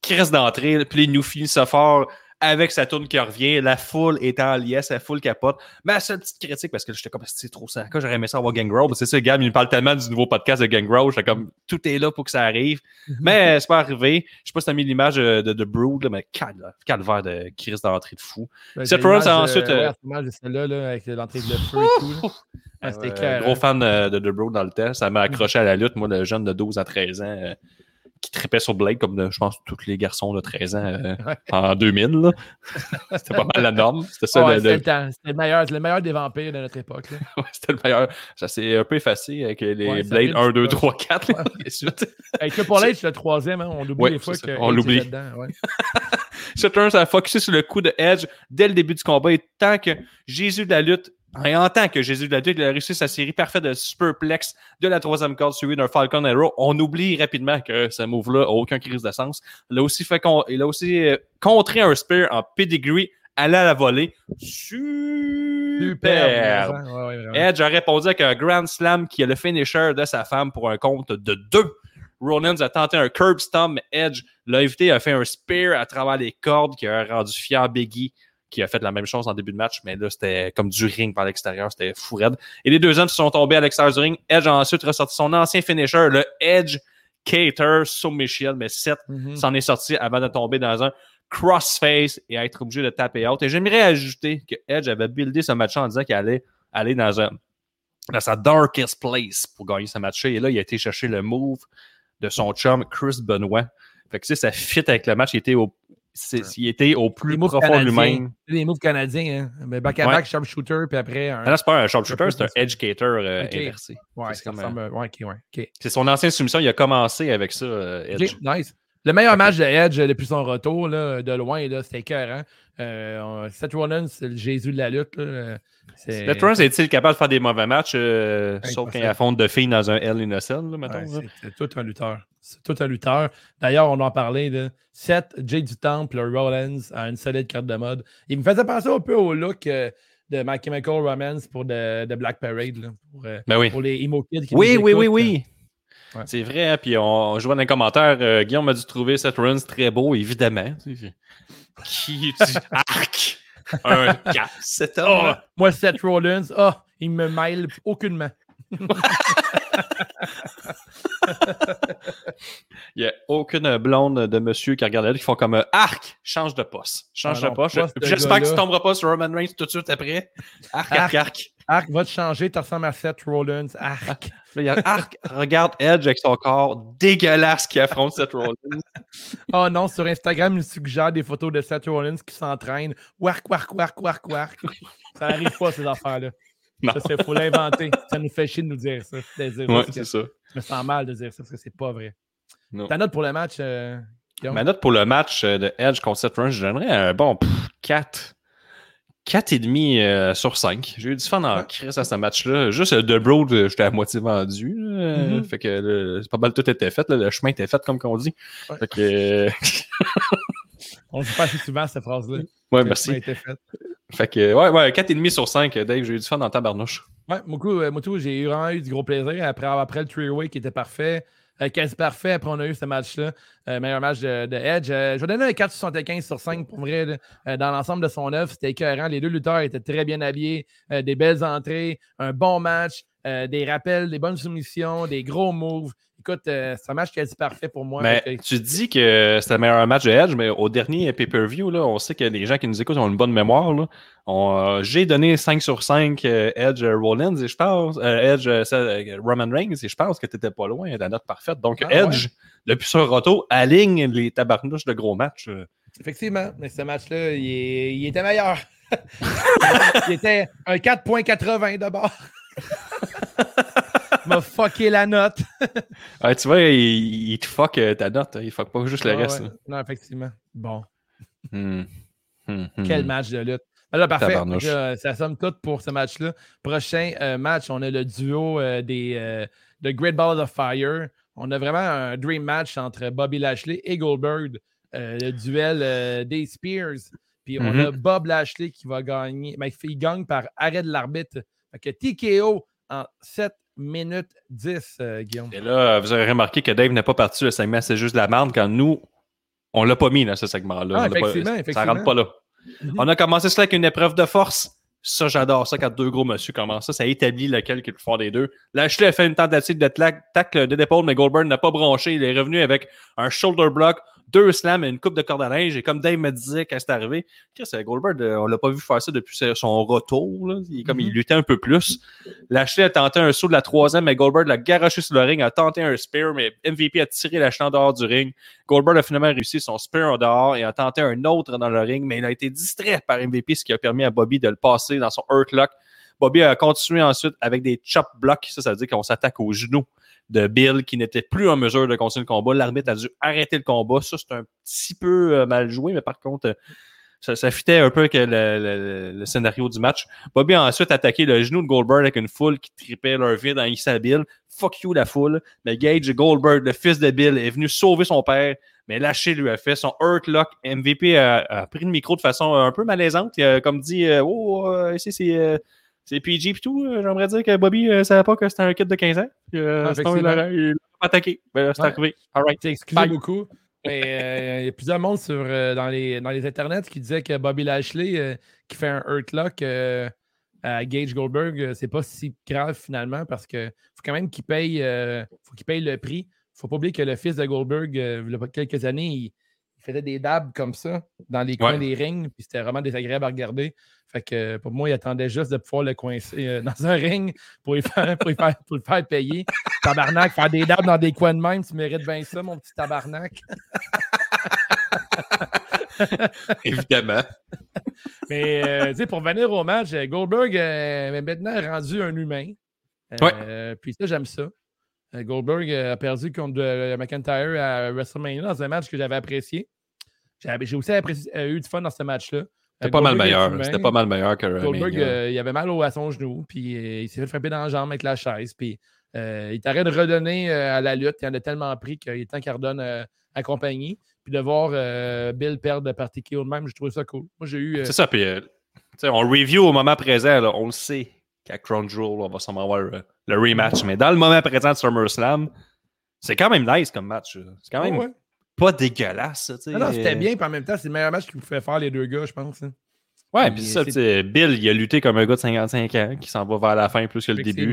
crise d'entrée, puis il nous finit ça fort avec sa tourne qui revient. La foule est en liesse, la foule capote. Ma seule petite critique, parce que j'étais comme, c'est trop ça. Quand j'aurais aimé ça avoir Gangrel, c'est ça, Gab, il me parle tellement du nouveau podcast de Gangrel. J'étais comme, tout est là pour que ça arrive. Mais c'est pas arrivé. Je sais pas si t'as mis l'image euh, de, de Brood, là, mais cal- calvaire de crise d'entrée de fou. Ben, Rollins, l'image, ensuite, euh, euh, c'est l'image de celle-là, là, avec l'entrée de feu et tout. [LAUGHS] Ah, C'était Euh, clair. gros fan euh, de The Brood dans le temps. Ça m'a accroché à la lutte, moi, le jeune de 12 à 13 ans. Qui tripait sur Blade comme de- je pense tous les garçons de 13 ans euh, Ouais. en 2000. là. [LAUGHS] C'était pas mal la norme. C'était ça. Ouais, le- le- le. C'était le meilleur, le des vampires de notre époque. [LAUGHS] ouais, C'était le meilleur. Ça s'est un peu effacé avec les ça Blade fait 1, du 2, spot. 3, 4. là, et suite. Avec Triple H, c'est le troisième. hein, On oublie Ouais, des fois que ça, on l'oublie. Seth Rollins a focusé sur le coup de Edge dès le début du combat. Et tant que Jésus de la lutte, et en tant que Jésus de la lutte, il a réussi sa série parfaite de superplex de la troisième corde suivie d'un Falcon Arrow. On oublie rapidement que ce move-là n'a aucun crise de sens. Il a aussi, fait con- il a aussi euh, contré un spear en pedigree à la volée. Super! Ouais, ouais. Edge a répondu avec un Grand Slam qui est le finisher de sa femme pour un compte de deux. Rollins a tenté un curb stomp, mais Edge l'a évité, a fait un spear à travers les cordes qui a rendu fier Biggie, qui a fait la même chose en début de match, mais là, c'était comme du ring par l'extérieur, c'était fou raide. Et les deux hommes se sont tombés à l'extérieur du ring. Edge a ensuite ressorti son ancien finisher, le Edge Cater Submission, mais Seth Mhm. s'en est sorti avant de tomber dans un crossface et être obligé de taper out. Et j'aimerais ajouter que Edge avait buildé ce match en disant qu'il allait aller dans, un, dans sa darkest place pour gagner ce match Et là, il a été chercher le move de son chum Chris Benoit. Fait que tu sais, ça fit avec le match. Il était au, il était au plus profond lui-même. Les moves canadiens. Hein. Mais back à Ouais. back, sharpshooter, puis après un. Là, c'est pas un sharpshooter, c'est un educator euh, inversé. ouais, c'est. Ouais, ouais. son ancienne soumission. Il a commencé avec ça, euh, Edge. Nice. Le meilleur match de Edge depuis son retour, là, de loin, là, c'était écœurant. Euh, on- Seth Rollins, c'est le Jésus de la lutte. Là. Seth Rollins est-il capable de faire des mauvais matchs, euh, sauf quand il affronte de filles dans un Hell in a Cell, là, mettons? Ouais, c'est tout un lutteur. C'est tout un lutteur. D'ailleurs, on en parlait de Seth, Jay du Temple, Rollins a une solide carte de mode. Il me faisait penser un peu au look euh, de My Chemical Romance pour de, de Black Parade. là, pour, euh, Ben oui. pour les emo kids qui Oui, nous oui, oui, oui. Ouais. C'est vrai, hein, puis on, je vois dans les commentaires, euh, Guillaume m'a dû trouver Seth Rollins très beau, évidemment. [LAUGHS] Qui dit arc? Un cap, [LAUGHS] cet homme. Oh, moi, Seth Rollins, ah, il me mêle aucunement. [LAUGHS] Il n'y a aucune blonde de monsieur qui regarde là qui font comme euh, Arc, change de poste. Change Ah de poste. J'espère que tu gars-là. tomberas pas sur Roman Reigns tout de suite après. Arc, arc, arc. Arc va te changer, tu ressembles à Seth Rollins. Arc. [LAUGHS] Là, il y a Arc, regarde Edge avec son corps dégueulasse qui affronte Seth Rollins. Oh non, sur Instagram, il suggère des photos de Seth Rollins qui s'entraîne. Wark, wark, wark, wark, wark. Ça n'arrive pas, ces affaires-là. Ça, il faut l'inventer. Ça nous fait chier de nous dire ça. de dire Ouais, ça, c'est ça. Je me sens mal de dire ça parce que c'est pas vrai. Non. Ta note pour le match, euh? Ma note pour le match euh, de Edge contre Seth Rollins, je donnerais un bon pff, 4. 4,5 euh, sur 5. J'ai eu du fun en Ouais. crise à ce match-là. Juste euh, The Broad, euh, j'étais à moitié vendu. Mhm. Fait que pas mal tout était fait. là. Le chemin était fait, comme qu'on dit. Ouais. Fait que. [LAUGHS] On ne dit pas assez souvent cette phrase-là. ouais, a merci. fait. Fait que, ouais, ouais, 4,5 sur 5, Dave. J'ai eu du fun en tabarnouche. Ouais, beaucoup, euh, moi tout, j'ai eu vraiment eu du gros plaisir après, après le three-way qui était parfait. Euh, quasi parfait. Après, on a eu ce match-là. euh, meilleur match de, Edge. Euh, je vais donner un 4,75 sur 5 pour vrai. Euh, dans l'ensemble de son œuvre, c'était écœurant. Les deux lutteurs étaient très bien habillés. euh, des belles entrées, un bon match, euh, des rappels, des bonnes soumissions, des gros moves. Écoute, euh, c'est un match quasi parfait pour moi. Mais que- tu dis que c'était le meilleur match de Edge, mais au dernier pay-per-view, là, on sait que les gens qui nous écoutent ont une bonne mémoire. euh, J'ai donné 5 sur 5 euh, Edge Rollins et je pense Edge Roman Reigns et je pense que tu n'étais pas loin de la note parfaite. Donc Ah, Edge, depuis son retour, aligne les tabarnouches de gros matchs. Effectivement, mais ce match-là, il, il était meilleur. [LAUGHS] il était un 4.80 d'abord. [LAUGHS] [LAUGHS] m'a fucké la note. Ouais, tu vois, il, il te fuck euh, ta note, hein. il fuck pas juste le Ah reste. ouais. Non, effectivement. Bon, Hmm. Hmm, hmm. quel match de lutte. Ben là, parfait. Euh, ça somme tout pour ce match-là. Prochain euh, match, on a le duo euh, des, de Great Balls of Fire. On a vraiment un dream match entre Bobby Lashley et Goldberg. le duel des Spears. Puis on a Bob Lashley qui va gagner. Ben, il gagne par arrêt de l'arbitre. Fait que TKO en 7 minutes 10, euh, Guillaume. Et là, vous avez remarqué que Dave n'est pas parti, le segment c'est juste de la merde quand nous, on l'a pas mis dans ce segment-là. Ah, effectivement, Ça rentre pas là. Mhm. On a commencé ça avec une épreuve de force. Ça, j'adore ça quand deux gros monsieur commencent ça. Ça établit lequel qui est le plus fort des deux. Lashley a fait une tentative de tacle de l'épaule, mais Goldberg n'a pas bronché. Il est revenu avec un shoulder block, deux slams et une coupe de corde à linge. Et comme Dave me disait quand c'est arrivé, Chris, euh, Goldberg, euh, on l'a pas vu faire ça depuis son retour. là. Il, comme Mhm. il luttait un peu plus. Lashley a tenté un saut de la troisième, mais Goldberg l'a garoché sur le ring, a tenté un spear, mais MVP a tiré Lashley en dehors du ring. Goldberg a finalement réussi son spear en dehors et a tenté un autre dans le ring, mais il a été distrait par MVP, ce qui a permis à Bobby de le passer dans son Hurt Lock. Bobby a continué ensuite avec des chop blocks. Ça, ça veut dire qu'on s'attaque aux genoux de Bill qui n'était plus en mesure de continuer le combat. L'arbitre a dû arrêter le combat. Ça, c'est un petit peu euh, mal joué, mais par contre, euh, ça, fitait un peu avec le, scénario du match. Bobby a ensuite attaqué le genou de Goldberg avec une foule qui tripait leur vide en Issa Bill. Fuck you la foule. Mais Gage Goldberg, le fils de Bill, est venu sauver son père. Mais Lâché lui a fait son Hurt Lock. MVP a, a pris le micro de façon un peu malaisante. Comme dit euh, Oh, euh, ici c'est. Euh, c'est PG et tout. Euh, J'aimerais dire que Bobby ne savait pas que c'était un kid de 15 ans. Euh, Ah, sinon, il l'a attaqué. Ben, c'est Ouais. arrivé. All right. Bye. beaucoup. Mais euh, il y a plusieurs mondes sur, euh, dans, les, dans les internets qui disaient que Bobby Lashley, euh, qui fait un Hurt Lock euh, à Gage Goldberg, euh, c'est pas si grave finalement parce que faut quand même qu'il paye, euh, faut qu'il paye le prix. faut pas oublier que le fils de Goldberg, euh, il y a quelques années, il faisait des dabs comme ça dans les coins Ouais. des rings, puis c'était vraiment désagréable à regarder. Fait que pour moi, il attendait juste de pouvoir le coincer euh, [LAUGHS] dans un ring pour lui faire, pour lui faire, pour lui faire payer. Tabarnak, faire des dabs dans des coins de même, tu mérites bien ça, mon petit tabarnak. [LAUGHS] Évidemment. Mais euh, tu sais, pour venir au match, euh, Goldberg euh, est maintenant rendu un humain. Euh, Puis ça, j'aime ça. Euh, Goldberg euh, a perdu contre euh, McIntyre à WrestleMania dans un match que j'avais apprécié. J'ai aussi apprécié- eu du fun dans ce match-là. C'était pas mal meilleur. C'était pas mal meilleur que Goldberg, euh, il avait mal au, à son genou, puis euh, il s'est fait frapper dans la jambe avec la chaise. Puis euh, il t'arrête de redonner à la lutte. Il en a tellement pris qu'il est temps qu'il redonne à compagnie. Puis de voir Bill perdre par TKO de même, j'ai trouvé ça cool. Moi, j'ai eu. C'est ça, puis on review au moment présent, là, on le sait qu'à Crown Jewel, on va sûrement avoir euh, le rematch, mais dans le moment présent de SummerSlam, c'est quand même nice comme match. là. C'est quand même ouais, ouais. pas dégueulasse. sais. Non, non, c'était Euh, bien, puis en même temps, c'est le meilleur match qu'ils pouvaient faire les deux gars, je pense. hein. Ouais, Puis ça, Bill, il a lutté comme un gars de 55 ans qui s'en va vers la fin plus que le début.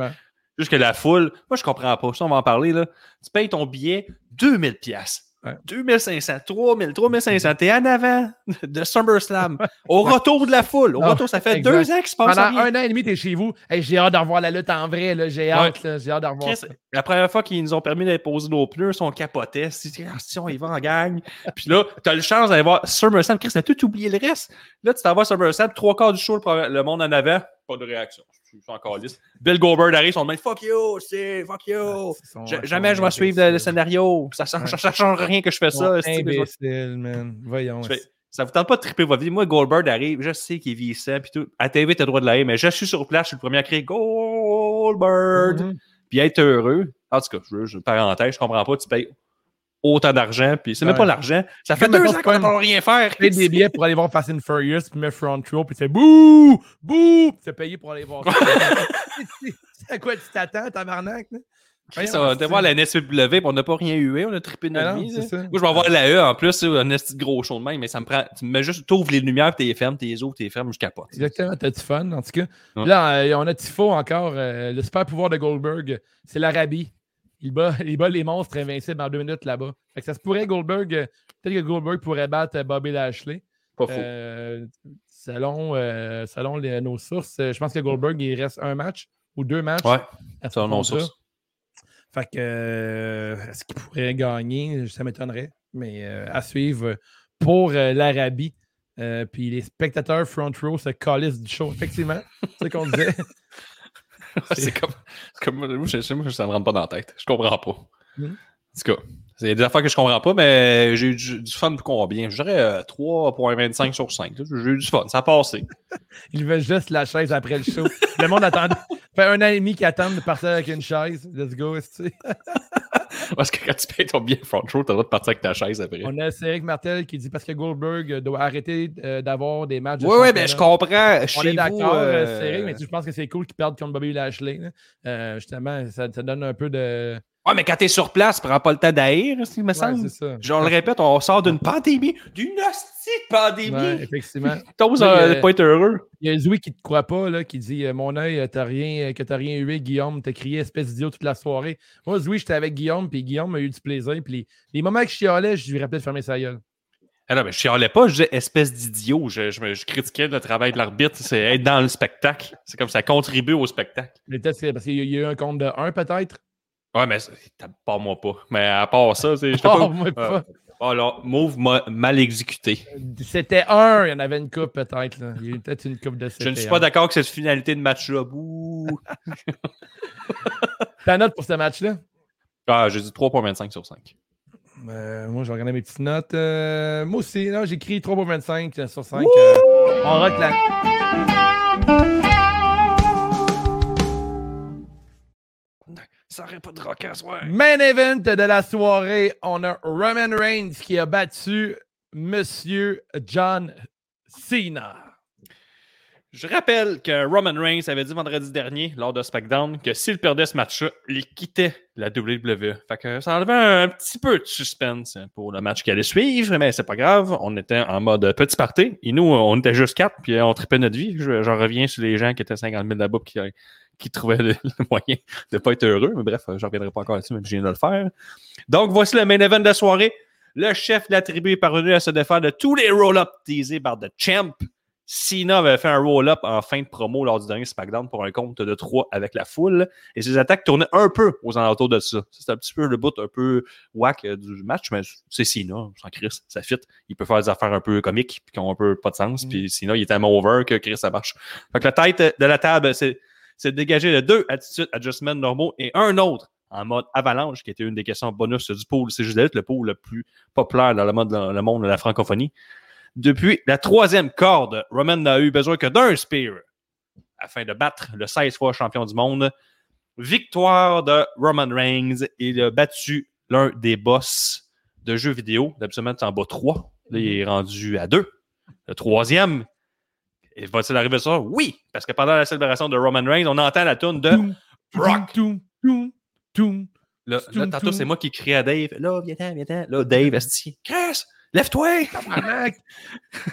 Juste que la foule, moi, je comprends pas. Ça, on va en parler, là. Tu payes ton billet 2000 pièces. Ouais. 2500, 3000, 3500. T'es en avant de SummerSlam. [LAUGHS] Au retour de la foule. Au retour, ça fait exact. deux ans qu'il se passe Pendant rien. un an et demi, t'es chez vous. Hey, j'ai hâte de revoir la lutte en vrai. là. J'ai hâte. là. J'ai hâte de revoir Chris, ça. la première fois qu'ils nous ont permis d'imposer nos pneus, on capotait. Si, si on y va en gang. Puis là, t'as le chance d'aller voir SummerSlam. Chris, t'as tout oublié le reste. Là, tu t'en vas à SummerSlam, trois quarts du show, le monde en avant. Pas de réaction. Je suis encore lisse. Bill Goldberg arrive, son main Fuck you, c'est fuck you. Ja- ils jamais je vais suivre le, scénario. Ça, change- Ouais. ça change rien que je fais ça. c'est- Imbéciles, man. Voyons. Je fais- Ça vous tente pas de triper votre vie. Moi, Goldberg arrive, je sais qu'il vit ça, puis tout. À TV, t'as le droit de l'aimer, mais je suis sur place, je suis le premier à crier Goldberg, Mhm. puis être heureux. En tout cas, je, je parenthèse, je comprends pas, tu payes autant d'argent, puis c'est même pas l'argent. Ça fait deux ans c'est qu'on n'a rien faire. Tu payes des [LAUGHS] billets pour aller voir Fast and Furious, puis mets front row, puis tu fais bouh, bouh, puis tu payé pour aller voir ça. [LAUGHS] C'est à quoi tu t'attends, tabarnak? Voyons, on va c'est- voir la NSPW, puis on n'a pas rien eu, on a trippé notre Ah vie. c'est ça. Moi, je vais avoir la E en plus, c'est un de gros show de même, mais ça me prend. Tu me mets juste, t'ouvres les lumières, puis t'es fermes, t'es ouvres, t'es fermes, je capote. Exactement, t'as du fun, en tout cas. Ouais. Là, euh, on a Tifo encore. euh, le super pouvoir de Goldberg, c'est l'Arabie. Il bat, [LAUGHS] il bat les monstres invincibles en deux minutes là-bas. Fait que ça se pourrait, Goldberg. euh, Peut-être que Goldberg pourrait battre euh, Bobby Lashley. Pas fou. Euh, selon euh, selon les- nos sources, je pense que Goldberg, il reste un match ou deux matchs. ouais, selon nos sources. Fait que, euh, est-ce qu'il pourrait gagner? Ça m'étonnerait. Mais euh, à suivre pour l'Arabie. Euh, puis les spectateurs front row se calissent du show. Effectivement, c'est ce qu'on disait. [LAUGHS] [LAUGHS] c'est comme. comme moi, je, je- moi, ça me rentre pas dans la tête. Je comprends pas. Mm. En tout cas, c'est des affaires que je comprends pas, mais j'ai eu du, du fun pour combien? Je dirais euh, 3,25 sur 5. là. J'ai eu du fun, ça a passé. [LAUGHS] Ils veulent juste la chaise après le show. Le monde attendait. fait un an et demi qu'ils attendent de partir avec une chaise. Let's go, tu sais? [LAUGHS] [LAUGHS] Parce que quand tu payes ton billet front row, t'as le droit de partir avec ta chaise après. On a Cédric Martel qui dit parce que Goldberg doit arrêter euh, d'avoir des matchs. de Oui, oui, mais je comprends. On Chez est d'accord, euh, euh, Cédric, mais tu- je pense que c'est cool qu'ils perdent contre Bobby Lashley. Euh, justement, ça, ça donne un peu de. Ouais, mais quand t'es sur place, prends pas le temps d'haïr, il me Ouais, semble. c'est ça. Je le répète, on sort d'une pandémie, d'une hostie pandémie. Ouais, effectivement. [LAUGHS] T'oses euh, pas être heureux. Il y a Zoui qui te croit pas, là, qui dit euh, Mon œil, euh, t'as rien, euh, que t'as rien eu, Guillaume, t'as crié espèce d'idiot toute la soirée. Moi, Zoui, j'étais avec Guillaume, puis Guillaume a eu du plaisir. Puis les, les moments que je chialais, je lui rappelais de fermer sa gueule. Ah non, mais je chialais pas, je disais espèce d'idiot. Je, je, critiquais le travail de l'arbitre. C'est être dans le spectacle. C'est comme ça contribue au spectacle. Mais peut-être parce qu'il y a- il y a eu un compte de 1, peut-être? Ouais, mais pas moi pas. Mais à part ça, c'est. j'étais [LAUGHS] Oh, pas- moi, euh, pas. alors, move ma- mal exécuté. C'était un, il y en avait une coupe, peut-être. là. Il y a eu peut-être une coupe de Je ne suis pas d'accord avec cette finalité de match-là. [LAUGHS] Ta note pour ce match-là? Ah, j'ai dit 3,25 sur 5. Euh, Moi, je vais regarder mes petites notes. Euh, moi aussi, écrit 3,25 sur 5. euh, on rock la. Ça aurait pas de rock à soir. Main event de la soirée, on a Roman Reigns qui a battu Monsieur John Cena. Je rappelle que Roman Reigns avait dit vendredi dernier, lors de SmackDown, que s'il perdait ce match-là, il quittait la WWE. Fait que ça enlevait un petit peu de suspense pour le match qui allait suivre, mais c'est pas grave. On était en mode petit party. Et nous, on était juste quatre, puis on tripait notre vie. Je- J'en reviens sur les gens qui étaient 50 000 là-bas, qui, qui trouvaient le, le moyen de pas être heureux. Mais bref, j'en reviendrai pas encore là-dessus, mais je viens de le faire. Donc, voici le main event de la soirée. Le chef de la tribu est parvenu à se défaire de tous les roll-ups teasés par The Champ. Cena avait fait un roll-up en fin de promo lors du dernier SmackDown pour un compte de 3 avec la foule. Et ses attaques tournaient un peu aux alentours de ça. C'était un petit peu le bout un peu whack euh, du match, mais c'est Cena, sans Chris, ça fit. Il peut faire des affaires un peu comiques qui ont un peu pas de sens. Mm. Puis Cena, il est tellement over que Chris, ça marche. Fait que la tête de la table, c'est c'est dégagé de deux attitudes adjustments normaux et un autre en mode avalanche, qui était une des questions bonus du pool. C'est juste d'être le pool le plus populaire dans le monde, dans le monde de la francophonie. Depuis la troisième corde, Roman n'a eu besoin que d'un spear afin de battre le 16 fois champion du monde. Victoire de Roman Reigns. Il a battu l'un des boss de jeux vidéo. D'habitude, tu en bats trois. Là, il est rendu à deux. Le troisième, va-t-il arriver ça? Oui! Parce que pendant la célébration de Roman Reigns, on entend la tune de Brock. Toum, toum, toum. Là, tantôt, c'est moi qui crie à Dave. Là, viens-t'en, viens-t'en. Là, Dave, esti. Chris, lève-toi!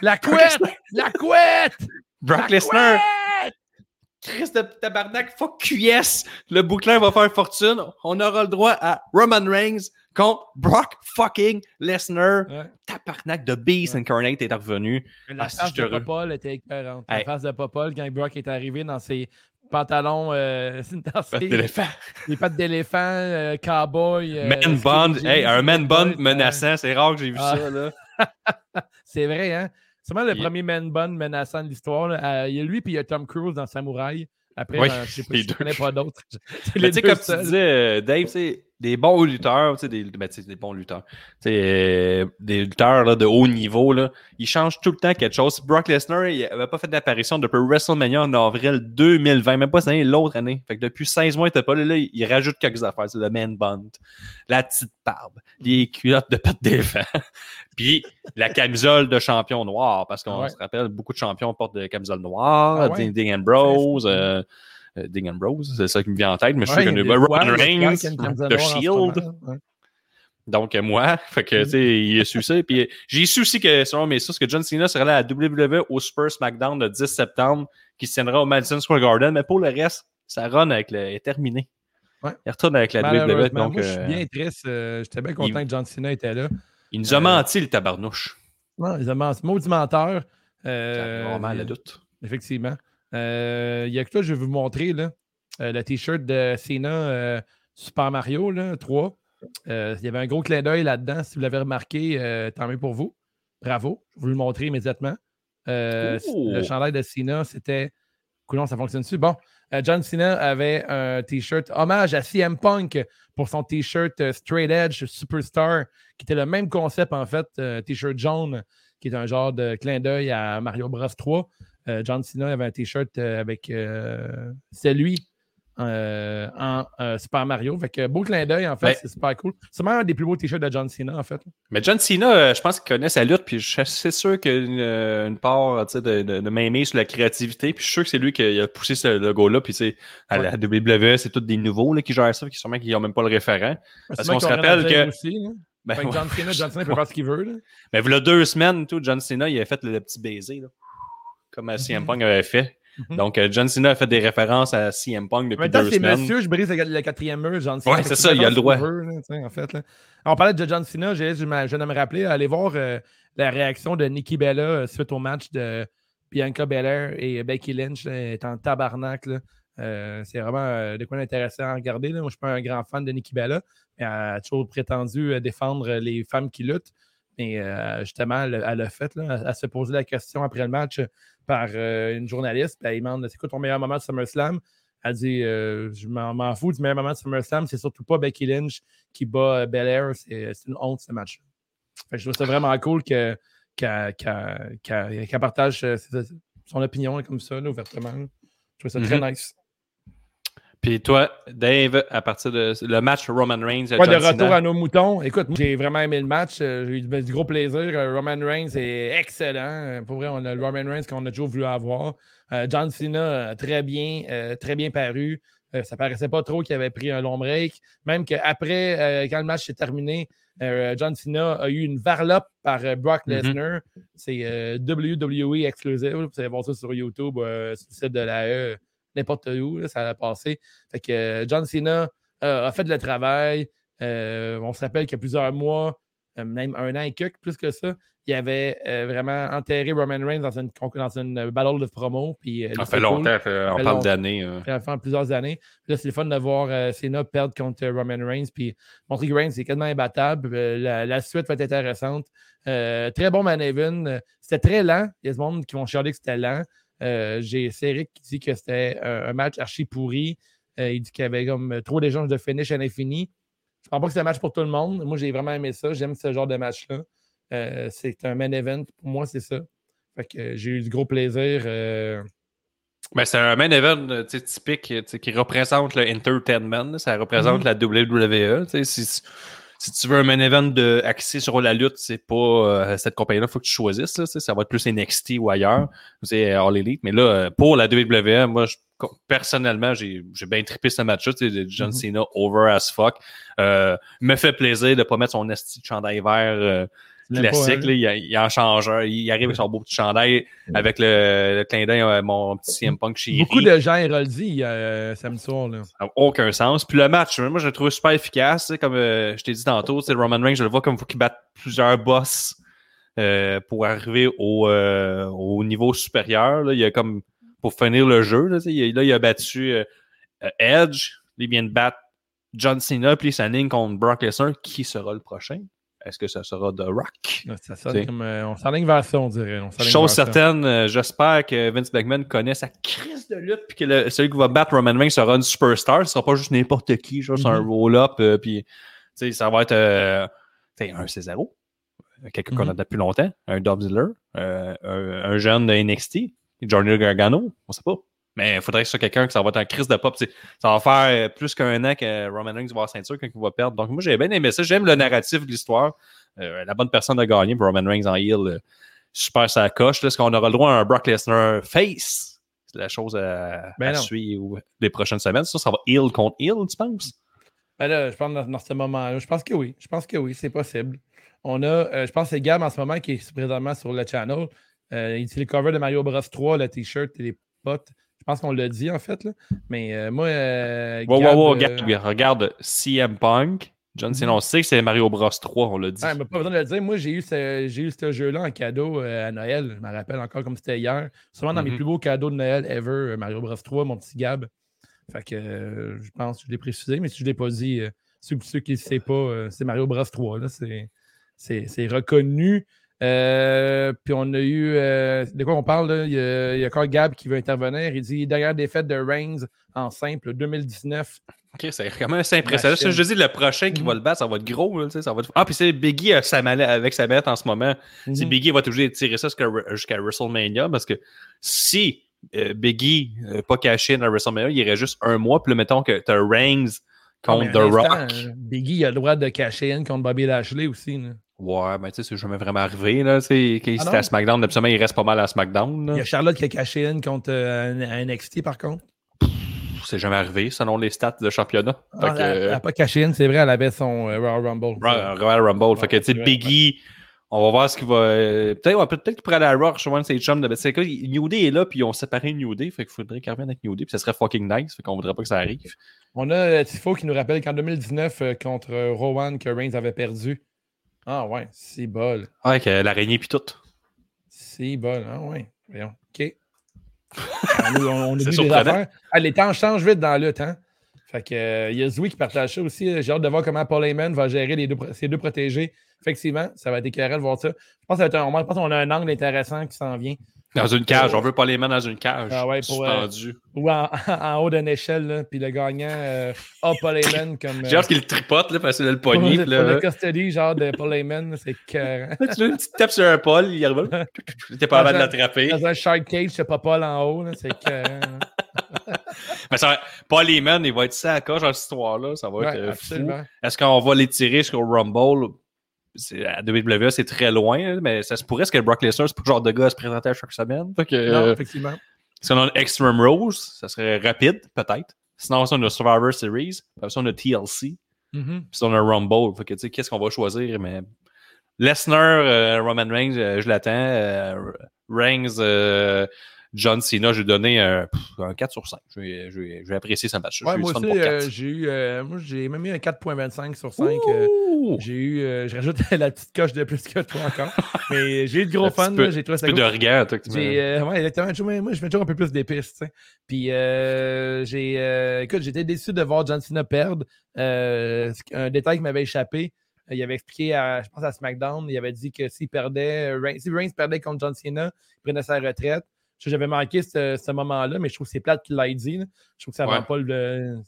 La couette! [LAUGHS] La couette! Brock La Lesnar couette! Chris de tabarnak, fuck QS. Le bouclin va faire fortune. On aura le droit à Roman Reigns contre Brock fucking Lesnar. Ouais. Tabarnak de Beast Ouais. Incarnate est revenu. La Ah, face de Popol était écœurante. La Hey. face de Popol quand Brock est arrivé dans ses pantalons, euh, [LAUGHS] dans ses, D'éléphant. [LAUGHS] les pattes d'éléphant, euh, cowboy. euh, Man jeans, Hey, un man euh, menaçant. C'est rare que j'ai vu Ah. ça, là. [LAUGHS] C'est vrai, hein? C'est vraiment le Il- premier man bun menaçant de l'histoire. là. Euh, Il y a lui puis il y a Tom Cruise dans Samouraï. Après, Oui, je sais pas, deux. connais pas d'autres. [LAUGHS] Tu sais, comme tu disais, euh, Dave, tu sais, des bons lutteurs, des, ben, des bons lutteurs, euh, des lutteurs là, de haut niveau, là, ils changent tout le temps quelque chose. Brock Lesnar, il n'avait pas fait d'apparition depuis WrestleMania en avril 2020, même pas cette année, l'autre année. Fait que depuis 16 mois, il était pas là, là, il rajoute quelques affaires. C'est le man bun, la petite barbe, les culottes de pattes d'éléphant, [LAUGHS] puis la camisole de champion noir, parce qu'on ouais. se rappelle, beaucoup de champions portent des camisoles noires, Ah ouais. Dean, Dean Ambrose, euh, euh, Dean Ambrose, c'est ça qui me vient en tête, mais je suis il a connu. il a Reigns, a camisole The Shield. Donc, euh, moi, [LAUGHS] fait que, tu sais, il a su ça. Puis, j'ai su aussi que, selon mes sources, que John Cena serait là à WWE au Super SmackDown le 10 septembre, qui se tiendra au Madison Square Garden. Mais pour le reste, sa run avec le, est terminée. Ouais. Il retourne avec la WWE. Donc, moi, je suis euh, bien triste. euh, J'étais bien content il- que John Cena était là. il nous a euh, menti, le tabarnouche. Non, ils ont menti. Maudit menteur. Euh, vraiment le doute. Effectivement. Euh, Il y a que toi, je vais vous montrer là, euh, le t-shirt de Cena euh, Super Mario là, 3. Euh, il y avait un gros clin d'œil là-dedans. Si vous l'avez remarqué, euh, tant mieux pour vous. Bravo. Je vais vous le montrer immédiatement. Euh! Le chandail de Cena, c'était. Coulon, ça fonctionne dessus. Bon, euh, John Cena avait un t-shirt hommage à CM Punk pour son t-shirt euh, Straight Edge Superstar, qui était le même concept en fait, euh, t-shirt jaune, qui est un genre de clin d'œil à Mario Bros 3. Euh, John Cena avait un t-shirt euh, avec euh, c'est lui euh, en euh, Super Mario. Fait que beau clin d'œil, en fait, Ben- c'est super cool. C'est même un des plus beaux t-shirts de John Cena, en fait. Mais John Cena, euh, je pense qu'il connaît sa lutte, puis je suis sûr qu'il y a une, part de, de, sur la créativité, puis je suis sûr que c'est lui qui a poussé ce logo-là, puis sais, à la WWE, c'est tous des nouveaux là, qui gèrent ça, qui sûrement qu'ils n'ont même pas le référent. Parce C'est moi qu'on se qui rappelle que- Aussi, là. Ben, Fait que ouais. John Cena, John Cena peut faire ce qu'il veut. là. [LAUGHS] Mais il y a deux semaines, tout, John Cena, il a fait le, le petit baiser, là, comme CM Punk avait fait. Mhm. Donc, euh, John Cena a fait des références à CM Punk depuis deux c'est semaines. monsieur, je brise le, quatrième mur, John Cena. Que c'est ça, il a le droit. veut, là, en fait, là. On parlait de John Cena, je viens de me rappeler, aller voir euh, la réaction de Nikki Bella euh, suite au match de Bianca Belair et Becky Lynch là, est en tabarnak. Euh, c'est vraiment de quoi d'intéressant à regarder. Moi, je ne suis pas un grand fan de Nikki Bella, mais elle a toujours prétendu défendre les femmes qui luttent. Mais justement, elle, elle l'a fait. Elle, elle s'est posé la question après le match par euh, une journaliste. Puis elle demande C'est quoi ton meilleur moment de SummerSlam? Elle dit euh, Je m'en fous du meilleur moment de SummerSlam. C'est surtout pas Becky Lynch qui bat euh, Belair. C'est c'est une honte, ce match. Fait que je trouve ça vraiment cool que- qu'elle partage son opinion comme ça, là, ouvertement. Je trouve ça très Mhm. nice. Puis toi, Dave, à partir de le match Roman Reigns, Ouais, de retour Cena, à nos moutons. Écoute, moi, j'ai vraiment aimé le match. Euh, J'ai eu du, gros plaisir. Euh, Roman Reigns est excellent. Euh, Pour vrai, on a le Roman Reigns qu'on a toujours voulu avoir. Euh, John Cena, très bien, euh, très bien paru. Euh, ça paraissait pas trop qu'il avait pris un long break. Même qu'après, quand le match s'est terminé, John Cena a eu une varlope par Brock Mhm. Lesnar. C'est WWE exclusive. Vous allez voir ça sur YouTube, sur le site de la E, n'importe où. là, ça a passé. Fait que euh, John Cena euh, a fait le travail. Euh, on se rappelle qu'il y a plusieurs mois, même un an et quelques, plus que ça, il avait euh, vraiment enterré Roman Reigns dans une, dans une battle de promo. Puis, euh, ça fait longtemps, on parle d'années. euh. Ça fait plusieurs années. Puis Là, c'est le fun de voir Cena perdre contre Roman Reigns. Puis montrer que Reigns est quasiment imbattable. La, la suite va être intéressante. Très bon man even. Euh, C'était très lent. Il y a des monde qui vont chialer que c'était lent. Euh, J'ai Céric qui dit que c'était un, un match archi pourri. Euh, il dit qu'il y avait comme trop d'échanges de finish à l'infini. Je pense pas que c'est un match pour tout le monde. Moi, j'ai vraiment aimé ça. J'aime ce genre de match-là. Euh, c'est un main event. Pour moi, c'est ça. Fait que euh, j'ai eu du gros plaisir. euh, Ben, c'est un main event euh, typique qui représente le entertainment. Ça représente Mhm. la WWE. Si, tu veux un main event de, axé sur la lutte, c'est pas euh, cette compagnie-là, il faut que tu choisisses. Là, ça va être plus NXT ou ailleurs. C'est All Elite. Mais là, euh, pour la WWE, moi, je- personnellement, j'ai bien trippé ce match-là. John Mhm. Cena over as fuck. Euh, me fait plaisir de pas mettre son esti de chandail vert. Euh, pas, classique. hein, là, il, il en change un. Il arrive avec son beau petit chandail avec le, le clin d'œil à mon petit CM Punk chéri. Beaucoup de gens Héroldi euh, samedi soir. Là. Ça n'a aucun sens. Puis le match, moi, je le trouve super efficace. Comme euh, je t'ai dit tantôt, c'est Roman Reigns, je le vois comme il faut qu'il batte plusieurs boss euh, pour arriver au, euh, au niveau supérieur. Là. Il y a comme pour finir le jeu. Là, il, là, il a battu euh, euh, Edge. Il vient de battre John Cena, puis il s'aligne contre Brock Lesnar. Qui sera le prochain? Est-ce que ça sera The Rock? Ça sonne comme. euh, on s'enligne vers ça, on dirait. On Chose certaine, euh, j'espère que Vince McMahon connaît sa crise de lutte, puis que le- celui qui va battre Roman Reigns sera une superstar. Ce sera pas juste n'importe qui, c'est un Mhm. roll-up, euh, puis tu sais, ça va être euh, un Cesaro, quelqu'un qu'on Mhm. a depuis longtemps, un euh, un, un jeune de NXT, Johnny Gargano, on sait pas. Mais il faudrait que ce soit quelqu'un que ça va être un crise de pop. Ça va faire euh, plus qu'un an que Roman Reigns va avoir ceinture quand il va perdre. Donc moi, j'ai bien aimé ça. J'aime le narratif de l'histoire. Euh, la bonne personne a gagné, Roman Reigns en heel. euh, super sa coche. Est-ce qu'on aura le droit à un Brock Lesnar face? C'est la chose à, Ben à suivre les prochaines semaines. Ça, ça va heel contre heel, tu penses? Ben là, je pense dans, dans ce moment-là. Je pense que oui. Je pense que oui, c'est possible. On a, euh, je pense que c'est Gab en ce moment qui est présentement sur le channel. Il dit le cover de Mario Bros 3, le t-shirt et les potes. Je pense qu'on l'a dit en fait. Là. Mais euh, moi. Euh, Wow, Gab, wow, wow, euh, regarde, regarde CM Punk. John Cena, on sait que c'est Mario Bros 3, on l'a dit. Ouais, mais pas besoin de le dire. Moi, j'ai eu ce, j'ai eu ce jeu-là en cadeau euh, à Noël. Je me rappelle encore comme c'était hier. Sûrement dans mes Mhm. plus beaux cadeaux de Noël ever, Mario Bros 3, mon petit Gab. Fait que euh, je pense que je l'ai précisé, mais si je ne l'ai pas dit, ceux, ceux qui ne le savent pas, c'est Mario Bros 3. là. C'est, c'est, c'est reconnu. Euh, puis on a eu. euh, de quoi on parle? Là? Il, y a, il y a encore Gab qui veut intervenir. Il dit derrière défaite de Reigns en simple 2019. Ok, c'est quand même assez impressionnant. Je dis, le prochain qui Mhm. va le battre, ça va être gros. Là, ça va être- Ah, puis c'est Biggie euh, sa mallette- avec sa bête en ce moment. Si Mhm. Biggie va toujours tirer ça jusqu'à WrestleMania, parce que si Biggie pas caché à WrestleMania, il irait juste un mois, puis là, mettons que tu as Reigns Ah, contre mais The Rock. Biggie a le droit de cacher in contre Bobby Lashley aussi. là. Ouais, mais tu sais, c'est jamais vraiment arrivé. Là, qu'il Ah à SmackDown, absolument, il reste pas mal à SmackDown. là. Il y a Charlotte qui a caché in contre euh, NXT par contre. C'est jamais arrivé, selon les stats de championnat. Ah, que, elle euh, n'a pas caché in, c'est vrai, elle avait son euh, Royal Rumble. Royal Royal Rumble. fait que, Ouais, tu sais, Biggie, on va voir ce qu'il va. euh, Peut-être ouais, peut qu'il pourrait aller à Rock, rejoindre ses chums. De... C'est New Day est là, puis ils ont séparé New Day. Fait qu'il faudrait qu'il revienne avec New Day, puis ça serait fucking nice. Fait qu'on voudrait pas que ça arrive. On a euh, Tifo qui nous rappelle qu'en 2019, euh, contre euh, Rowan, que Reigns avait perdu. Ah ouais, c'est bol. Ouais, que l'araignée, puis tout. C'est bol. Ah ouais. Voyons. OK. [LAUGHS] Ah, on, on vu des affaires. Ah, les temps changent vite dans le temps. Fait que, euh, il y a Zoui qui partage ça aussi. J'ai hâte de voir comment Paul Heyman va gérer les deux, ses deux protégés. Effectivement, ça va être écœurant de voir ça. Je pense qu'on a un angle intéressant qui s'en vient. Dans une cage. On veut pas les mains dans une cage. Ah ouais, pour, euh. Ou en, [LAUGHS] en haut d'une échelle, là, puis le gagnant euh, a Paul Heyman comme. J'ai hâte qu'il le tripote, là, parce que le pour, poignet. pour là, le custody, genre de Paul Heyman, c'est là, [LAUGHS] tu le petit tape sur un Paul, il arrive là. [LAUGHS] T'es pas capable de l'attraper. Dans un shark cage, c'est pas Paul en haut, c'est là. Mais ça va... Paul Heyman, il va être ça à coche dans cette histoire-là. Ça va Ouais, être euh. Est-ce qu'on va les tirer jusqu'au Rumble? À WWE, c'est très loin, mais ça se pourrait que Brock Lesnar, c'est pas le genre de gars à se présenter à chaque semaine. Fait que, Non, euh, effectivement. si on a un Extreme Rose, ça serait rapide, peut-être. Sinon, si on a Survivor Series, puis si on a TLC, Mhm. puis si on a Rumble. Fait que, tu sais, qu'est-ce qu'on va choisir? Mais Lesnar, euh, Roman Reigns, euh, je l'attends. Euh, Reigns, euh, John Cena, je vais donner un, un 4 sur 5. Je vais, je vais- je vais apprécier ce match. Ouais, moi aussi, fan pour euh, 4. j'ai eu. euh, moi, j'ai même eu un 4.25 sur 5. euh, Ouh! j'ai eu. euh, je rajoute [LAUGHS] la petite coche de plus que toi encore. [LAUGHS] Mais j'ai eu de gros Un fun. J'ai trouvé ça Un peu de regard, toi, que tu J'ai, euh, ouais, exactement. Moi, je mets toujours un peu plus d'épices, tu sais. Puis, euh, j'ai, euh, écoute, j'étais déçu de voir John Cena perdre. Euh, un détail qui m'avait échappé. euh, Il avait expliqué, à, je pense à SmackDown, il avait dit que s'il perdait, euh, si Reigns perdait contre John Cena, il prenait sa retraite. J'avais manqué ce, ce moment-là, mais je trouve que c'est plate qu'il l'ait dit. là. Je trouve que ça va Ouais. pas le.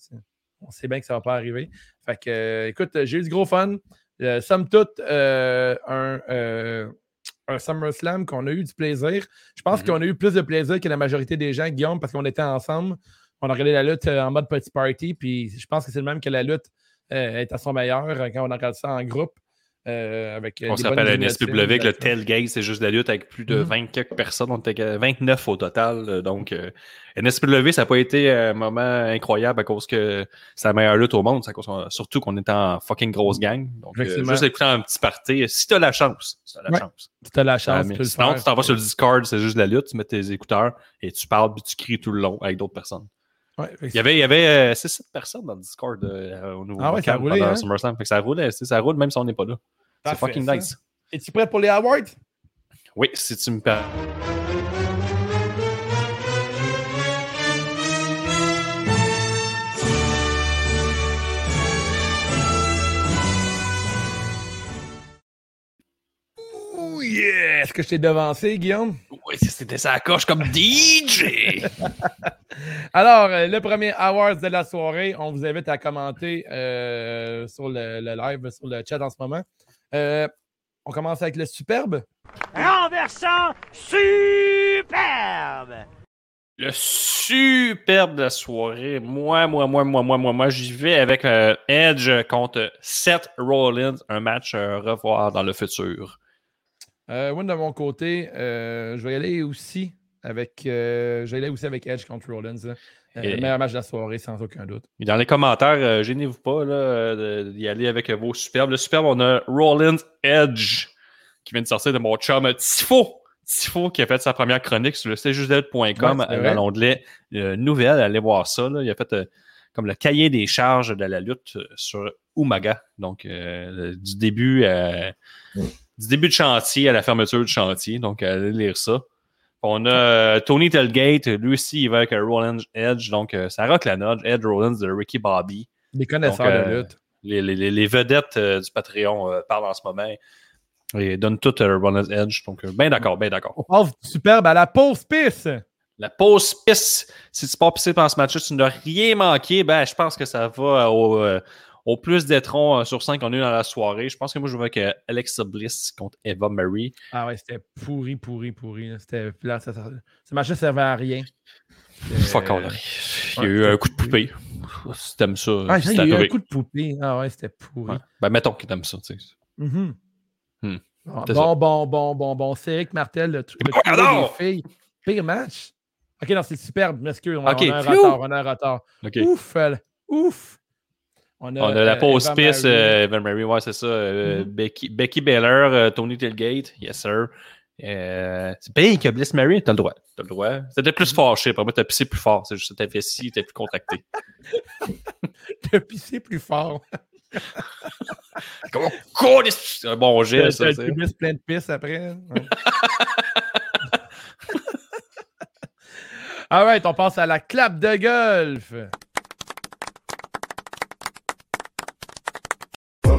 On sait bien que ça va pas arriver. Fait que, euh, écoute, j'ai eu du gros fun. Euh, somme toute, euh, un, euh, un SummerSlam qu'on a eu du plaisir. Je pense Mhm. qu'on a eu plus de plaisir que la majorité des gens, Guillaume, parce qu'on était ensemble. On a regardé la lutte euh, en mode petit party, puis je pense que c'est le même que la lutte euh, est à son meilleur euh, quand on regarde ça en groupe. Euh, avec, euh, On éliminations, NSPW que le tailgate, c'est juste de la lutte avec plus de Mhm. 20 quelques personnes. On était à 29 au total. euh, Donc, euh, NSPW, ça n'a pas été un moment incroyable à cause que c'est la meilleure lutte au monde. qu'on- surtout qu'on était en fucking grosse gang. Donc, euh, juste écouter un petit party. Si tu as la chance, si tu as la Ouais. chance. Si tu as la chance, tu sinon, tu t'en vas sur le Discord, c'est juste de la lutte, tu mets tes écouteurs et tu parles puis tu cries tout le long avec d'autres personnes. Ouais, Il y avait, il y avait 6-7 personnes dans le Discord euh, au nouveau Ah ouais, ça pendant hein? SummerSlam. Fait que ça roulait, c'est- ça roule même si on n'est pas là. C'est fucking ça. nice. Es-tu prêt pour les awards? Oui, si tu me permets. Oh yeah! Est-ce que je t'ai devancé, Guillaume? Oui, c'était sa coche comme DJ. [LAUGHS] Alors, euh, le premier Awards de la soirée, on vous invite à commenter euh, sur le, le live, sur le chat en ce moment. Euh, on commence avec le superbe. renversant superbe. Le superbe de la soirée. Moi, moi, moi, moi, moi, moi, moi, j'y vais avec euh, Edge contre Seth Rollins, un match à revoir dans le futur. Euh, moi, de mon côté, euh, je vais y aller aussi avec, euh, je vais y aller aussi avec Edge contre Rollins. Euh, Et- Le meilleur match de la soirée, sans aucun doute. Et dans les commentaires, euh, gênez-vous pas là, euh, de- d'y aller avec vos superbes. Le superbe, on a Rollins Edge qui vient de sortir de mon chum Tifo. Tifo qui a fait sa première chronique sur le cjusdel.com Ouais, c'est dans l'onglet euh, Nouvelles. Allez voir ça. là. Il a fait euh, comme le cahier des charges de la lutte euh, sur Umaga. Donc, euh, du début à- du début de chantier à la fermeture du chantier. Donc, allez lire ça. On a euh, Tony Telgate, lui aussi, il va avec Rollins Edge. Donc, ça rock la note. Edge Rollins de Ricky Bobby. Des connaisseurs Donc, de euh, lutte. Les, les- les- les vedettes euh, du Patreon parlent en ce moment. Et donnent tout euh, Rollins Edge. Donc, bien d'accord, bien d'accord. Du superbe à la pause pisse. La pause pisse. Si tu pas pissé pendant ce match-là, tu n'as rien manqué. Ben, je pense que ça va au, au plus d'étrons euh, sur 5 qu'on a eu dans la soirée. Je pense que moi, je avec euh, Alexa Bliss contre Eva Marie. Ah ouais, c'était pourri, pourri, pourri. là. C'était plat. Ça, ça- ce match-là servait à rien. Fuck all. Il y a Euh, eu un coup de poupée. Si t'aimes ça, Ah, il y a eu un coup de poupée. Ah ouais, c'était pourri. Ouais. Ben, mettons que t'aimes ça. tu sais. Mhm. Hmm. Bon, C'est bon, bon, bon, bon, bon. C'est Eric Martel, le, tr- le bon, trio alors! des filles. Pire match? Ok, non, c'est superbe. M'excuse, on, Ok, on a un retard. On a un retard. OK. Ouf, On a la euh, pause piste, Marie. euh, Evan Mary, ouais, c'est ça. euh, Mhm. Becky, Becky Baylor, Tony Tailgate, yes sir. Euh, c'est Big que Bliss Mary, t'as le droit. T'as le droit. C'était plus fâché, pour moi, t'as pissé plus fort. C'est juste que t'as fait ci, t'es plus contracté. [LAUGHS] T'as pissé plus fort. Comment cool, c'est un bon geste, ça. t'as le plein de pisse après. Ouais. [LAUGHS] All right, on passe à la clap de golf.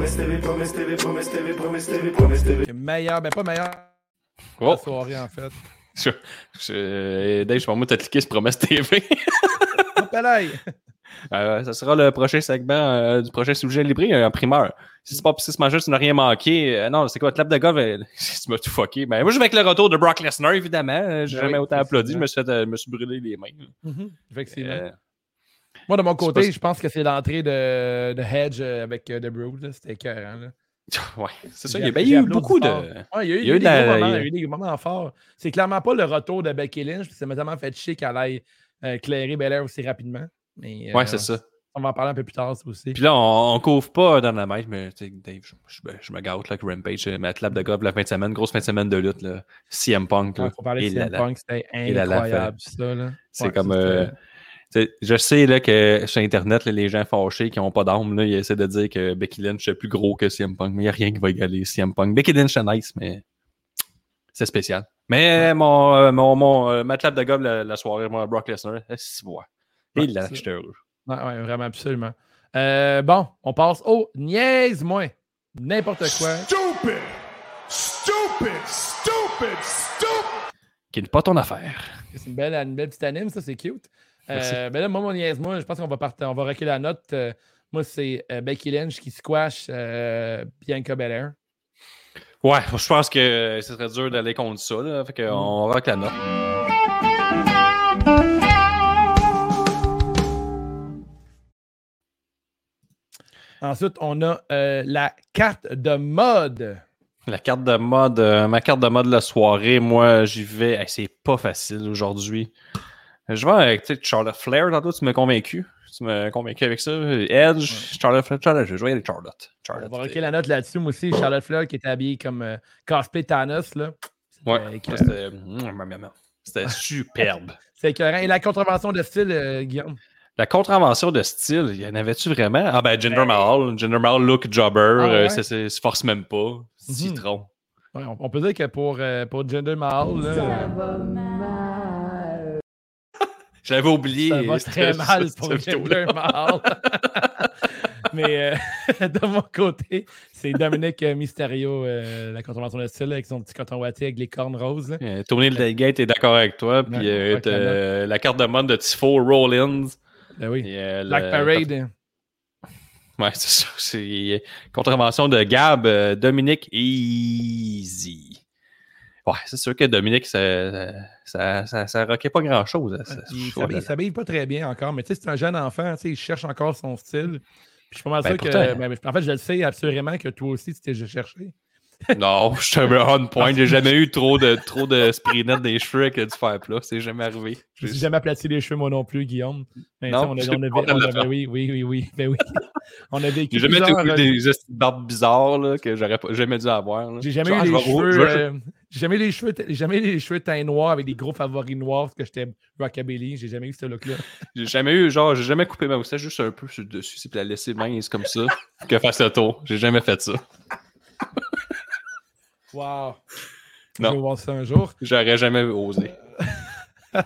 Promesse TV, promesse TV, promesse TV, promesse TV, promesse TV. Meilleur, ben pas meilleur. Oh, La soirée, en fait. [LAUGHS] je, je- Dave, je pense que t'as cliqué sur Promesse TV. [LAUGHS] Euh, ça sera le prochain segment euh, du prochain sujet libré euh, en primeur. Si c'est pas si ce tu n'as rien manqué. euh, non, c'est quoi, clap de golf, euh, [LAUGHS] tu m'as tout fucké. Ben, moi, je vais avec le retour de Brock Lesnar, évidemment. Euh, J'ai Ben jamais oui, autant applaudi. Je me suis, fait, euh, me suis brûlé les mains. Mhm, Effectivement. Euh, Moi, de mon côté, je pense que c'est l'entrée de, de Hedge euh, avec euh, The Brood. là. C'était écœurant. là. [LAUGHS] ouais, c'est ça. Il y a, ben, il y a eu beaucoup de. Ouais, il y a eu, il y a eu des la- moments, il y a- eu des moments forts. C'est clairement pas le retour de Becky Lynch. C'est tellement fait chier qu'elle aille euh, clairer Belair aussi rapidement. Mais, euh, Ouais, c'est ça. On va en parler un peu plus tard, ça aussi. Puis là, on, on couvre pas dans la main, mais Dave, je, je, je me gâte là, avec Rampage, euh, ma clap de golf la fin de semaine, grosse fin de semaine de lutte, là. CM Punk. Il faut parler de CM là. Punk, c'était incroyable. C'est Ouais, comme. euh, je sais là, que sur Internet, là, les gens fâchés qui n'ont pas d'âme, là, ils essaient de dire que Becky Lynch est plus gros que CM Punk, mais il n'y a rien qui va égaler CM Punk. Becky Lynch est nice, mais c'est spécial. Mais mon, euh, mon, mon euh, ma clap de golf la, la soirée, moi, Brock Lesnar, c'est voix. Et là, c'est- j'étais heureux. Ouais, ouais, vraiment, absolument. Euh, bon, on passe au niaise-moi. N'importe quoi. Stupid! Stupid! Stupid! Stupid! Qui n'est pas ton affaire. C'est une belle, une belle petite anime, ça, c'est cute. Euh, ben là, moi, mon niaise-moi, je pense qu'on va partir, on va reculer la note. Euh, moi, c'est euh, Becky Lynch qui squash euh, Bianca Belair. Ouais, je pense que ce serait dur d'aller contre ça. Là, fait qu'on rock la note. Ensuite, on a la carte de mode. La carte de mode, ma carte de mode de la soirée, moi, j'y vais. Hey, c'est pas facile aujourd'hui. Je vais avec tu sais, Charlotte Flair, tantôt, tu m'as convaincu. Tu m'as convaincu avec ça. Edge, Charlotte Flair, Charlotte, je vais jouer avec Charlotte. On Charlotte va marquer la note là-dessus. Moi aussi, Charlotte Fleur qui était habillée comme euh, cosplay Thanos. Là. C'était Ouais, c'était mm, mm, mm, c'était [LAUGHS] superbe. C'est écœurant. Et la contravention de style, euh, Guillaume? La contravention de style, y en avait-tu vraiment? Ah ben, Jinder Ben- Mahal. Jinder Mahal, look jobber. Ah euh, ouais? se force même pas. Mhm. Citron. Ouais, on, on peut dire que pour, euh, pour Jinder Mahal, là, Je l'avais oublié. ça va très mal pour. Jinder Mahal. [LAUGHS] Mais euh, [LAUGHS] de mon côté, c'est Dominique Mysterio, euh, la contravention de style, avec son petit coton ouaté avec les cornes roses. Euh, Tony Gate est d'accord avec toi. Puis euh, la carte de mode de Tifo Rollins. Ben oui. Et, Black le- Parade. Ouais, c'est ça. C'est contravention de Gab, Dominique Easy. Ouais, c'est sûr que Dominique, ça, ça, ça, ça pas grand-chose. Ça- ça- Il ouais, s'habille- il s'habille pas très bien encore, mais tu sais, c'est un jeune enfant, tu sais, il cherche encore son style. Puis je suis pas mal Ben, sûr que. ben, en fait, je le sais absolument que toi aussi, tu t'es cherché. [LAUGHS] Non, je suis un on point. J'ai jamais eu trop de, trop de spray net des cheveux avec du fer plat. C'est jamais arrivé. Je me suis jamais aplati les cheveux, moi non plus, Guillaume. Mais Non, on a, a, a- oui, oui, oui, oui. Ben oui. [LAUGHS] On a vécu. J'ai jamais eu euh, des barbes bizarres là, que j'aurais jamais dû avoir. J'ai jamais Genre, eu les cheveux. vais- euh, J'ai jamais les cheveux, jamais les cheveux teints noirs avec des gros favoris noirs parce que j'étais rockabilly. J'ai jamais eu ce look-là. [LAUGHS] J'ai jamais eu, genre, j'ai jamais coupé ma moustache juste un peu sur le dessus, c'est pour la laisser mince comme ça, que fasse le tour. J'ai jamais fait ça. [LAUGHS] Wow. Non. Je vais voir ça un jour. J'aurais jamais osé. [LAUGHS]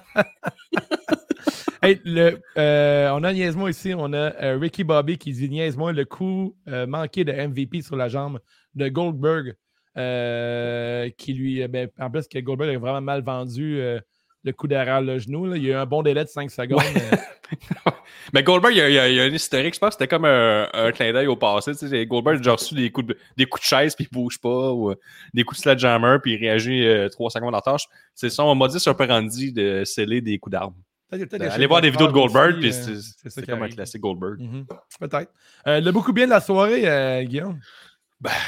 Hey, le, euh, on a niaise-moi ici, on a euh, Ricky Bobby qui dit niaise-moi le coup euh, manqué de MVP sur la jambe de Goldberg. Euh, qui lui, euh, ben, en plus que Goldberg a vraiment mal vendu euh, le coup derrière le genou. là. Il y a eu un bon délai de 5 secondes. euh, [LAUGHS] Mais Goldberg, il y a, il y a- il y a un historique, je pense que c'était comme un, un clin d'œil au passé. Tu sais, Goldberg a déjà reçu des coups de, des coups de chaise puis il bouge pas, ou des coups de sledgehammer puis il réagit euh, trois secondes en tâche. C'est son modus operandi de sceller des coups d'armes. que Allez voir des vidéos de Goldberg puis c'est comme un classique Goldberg. Mhm. Peut-être. Le beaucoup bien de la soirée, euh, Guillaume.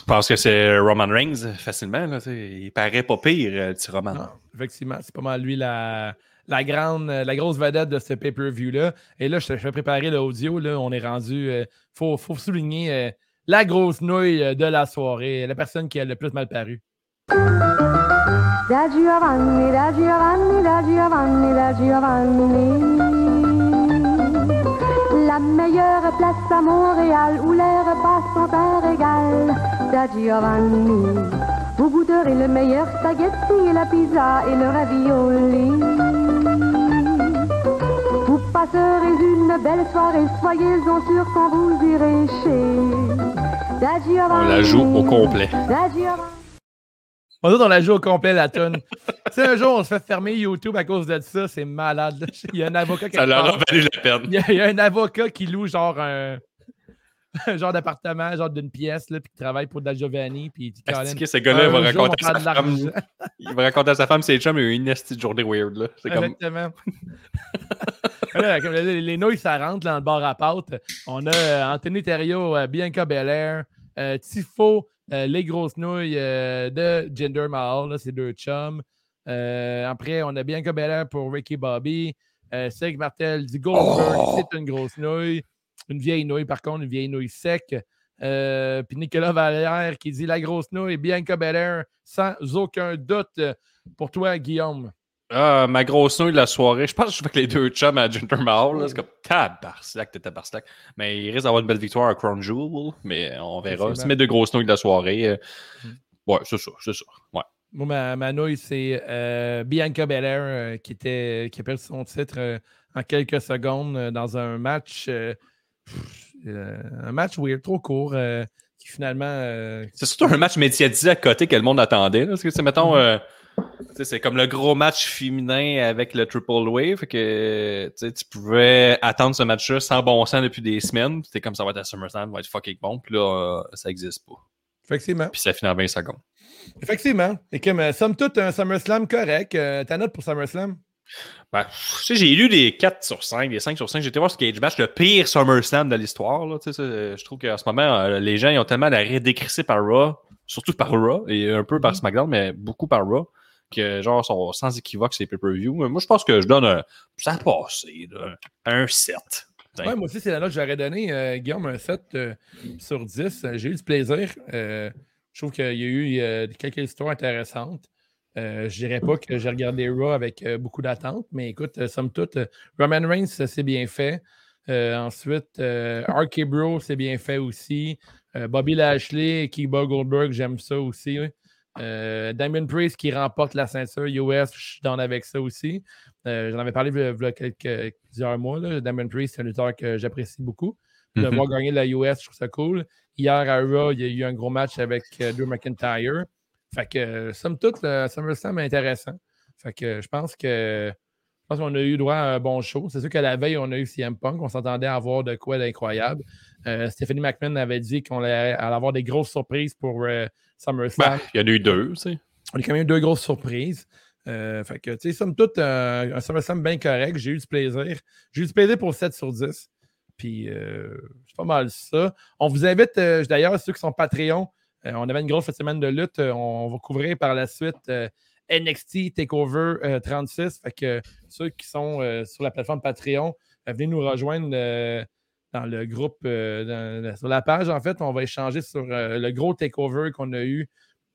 Je pense que c'est Roman Reigns, facilement. Là, il paraît pas pire, euh, le petit Roman. Non, effectivement, c'est pas mal lui la, la grande, euh, la grosse vedette de ce pay-per-view-là. Et là, je te fais préparer l'audio. Là, on est rendu. Il faut, faut souligner euh, la grosse nouille euh, de la soirée, la personne qui a le plus mal paru. Da Giovanni, da Giovanni, da Giovanni, da Giovanni. La meilleure place à Montréal où les repas sont un régal. Da Giovanni. Vous goûterez le meilleur spaghetti et la pizza et le ravioli. Vous passerez une belle soirée, soyez-en sûrs quand vous irez chez Da On Giovanni. la joue au complet. Da Giovanni. On dit on la joue au complet, la tonne. si un jour on se fait fermer YouTube à cause de ça, c'est malade. là. Il y a un avocat qui Ça leur a valu la peine. il y, a, il y a un avocat qui loue genre un, [LAUGHS] un genre d'appartement, genre d'une pièce, là, puis qui travaille pour Da Giovanni, puis il dit que ce gars-là va raconter à sa de femme? Il va raconter à sa femme, ses chums, il a eu une de journée weird. là. C'est comme. Exactement. [LAUGHS] Là, comme les, les nouilles, ça rentre là, dans le bar à pâte. On a euh, Anthony Thériault, euh, Bianca Belair, euh, Tifo, les grosses nouilles euh, de Jinder Mahal, là, c'est deux chums. Euh, après, on a Bianca Belair pour Ricky Bobby. Euh, Cedric Martel dit Goldberg, c'est une grosse nouille. Une vieille nouille, par contre, une vieille nouille sec. Euh, puis Nicolas Valère qui dit la grosse nouille, Bianca Belair, sans aucun doute. Pour toi, Guillaume. Ah, ma grosse nouille de la soirée. Je pense que je joue avec les deux chums à Jinder Mahal. C'est comme tabarnak, t'es tabarnak. Mais il risque d'avoir une belle victoire à Crown Jewel. Mais on verra. C'est mes deux grosses nouilles de la soirée. euh, Ouais, c'est ça, c'est ça. Ouais. Moi, ma, ma nouille, c'est euh, Bianca Belair euh, qui, était, qui a perdu son titre euh, en quelques secondes dans un match. pff, un match weird, trop court, qui finalement. C'est surtout un match médiatisé à côté que le monde attendait. Parce que, mettons, sais, c'est comme le gros match féminin avec le Triple Wave. Fait que tu pouvais attendre ce match-là sans bon sens depuis des semaines. C'était comme ça va être à SummerSlam, ça va être fucking bon. Puis là, euh, ça existe pas. Effectivement. Puis ça finit en 20 secondes. Effectivement. Et comme, euh, somme toute, un SummerSlam correct. Euh, ta note pour SummerSlam? Ben, tu sais, j'ai lu des 4 sur 5, des 5 sur 5. J'ai été voir ce Cage Match, le pire SummerSlam de l'histoire. ça, Je trouve qu'en ce moment, euh, les gens ils ont tellement la décrissé par Raw, surtout par Raw et un peu par SmackDown, mais beaucoup par Raw, que genre sans équivoque ces pay-per-view. Moi, je pense que je donne un. Ça a passé, un 7. Ouais, moi aussi, c'est la note que j'aurais donné, euh, Guillaume, un 7 euh, sur 10. Euh, J'ai eu du plaisir. Je trouve qu'il y a eu quelques histoires intéressantes. Je dirais pas que j'ai regardé Raw avec beaucoup d'attente, mais écoute, somme toute, Roman Reigns, c'est bien fait. Ensuite, RK Bro, c'est bien fait aussi. Bobby Lashley, Kiba Goldberg, j'aime ça aussi. Euh, Damien Priest qui remporte la ceinture US, je suis dans avec ça aussi. Euh, J'en avais parlé il y a- quelques, plusieurs mois. Là. Damien Priest, c'est un lutteur que j'apprécie beaucoup. De Mhm. voir gagner la US, je trouve ça cool. Hier à Raw, il y a eu un gros match avec euh, Drew McIntyre. Fait que, euh, somme toute, le SummerSlam est intéressant. Fait que je pense que pense qu'on a eu droit à un bon show. C'est sûr qu'à la veille, on a eu CM Punk. On s'attendait à avoir de quoi d'incroyable. Euh, Stephanie McMahon avait dit qu'on allait avoir des grosses surprises pour euh, SummerSlam. Ben, il y en a eu deux, tu sais. On a quand même eu deux grosses surprises. Euh, fait que, tu sais, somme toute, euh, un SummerSlam bien correct. J'ai eu du plaisir. J'ai eu du plaisir pour 7 sur 10. Puis, euh, c'est pas mal ça. On vous invite, euh, d'ailleurs, ceux qui sont Patreon, euh, on avait une grosse semaine de lutte. euh, on va couvrir par la suite euh, NXT TakeOver euh, 36. Fait que ceux qui sont euh, sur la plateforme Patreon, euh, venez nous rejoindre euh, dans le groupe, euh, dans- sur la page. En fait, on va échanger sur euh, le gros TakeOver qu'on a eu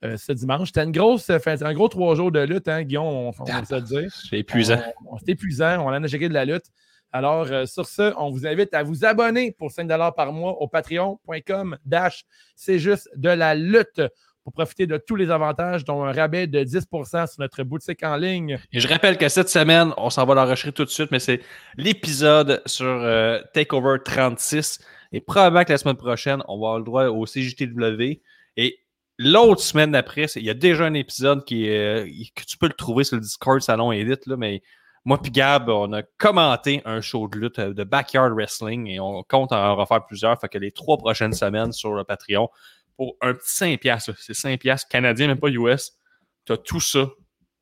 euh, ce dimanche. C'était une grosse, euh, un gros trois jours de lutte, hein, Guillaume, on, on le dire. C'est épuisant. C'est épuisant, on en a checké de la lutte. Alors, euh, sur ce, on vous invite à vous abonner pour 5 par mois au patreon.com dash c'est juste de la lutte pour profiter de tous les avantages, dont un rabais de 10% sur notre boutique en ligne. Et je rappelle que cette semaine, on s'en va l'enregistrer tout de suite, mais c'est l'épisode sur euh, Takeover 36. Et probablement que la semaine prochaine, on va avoir le droit au CJTW. Et l'autre semaine d'après, il y a déjà un épisode qui euh, que tu peux le trouver sur le Discord Salon Edit, là, mais moi puis Gab, on a commenté un show de lutte euh, de Backyard Wrestling et on compte en refaire plusieurs. Fait que les trois prochaines semaines sur le Patreon, pour un petit 5$, là, c'est 5$ canadien, même pas US, tu as tout ça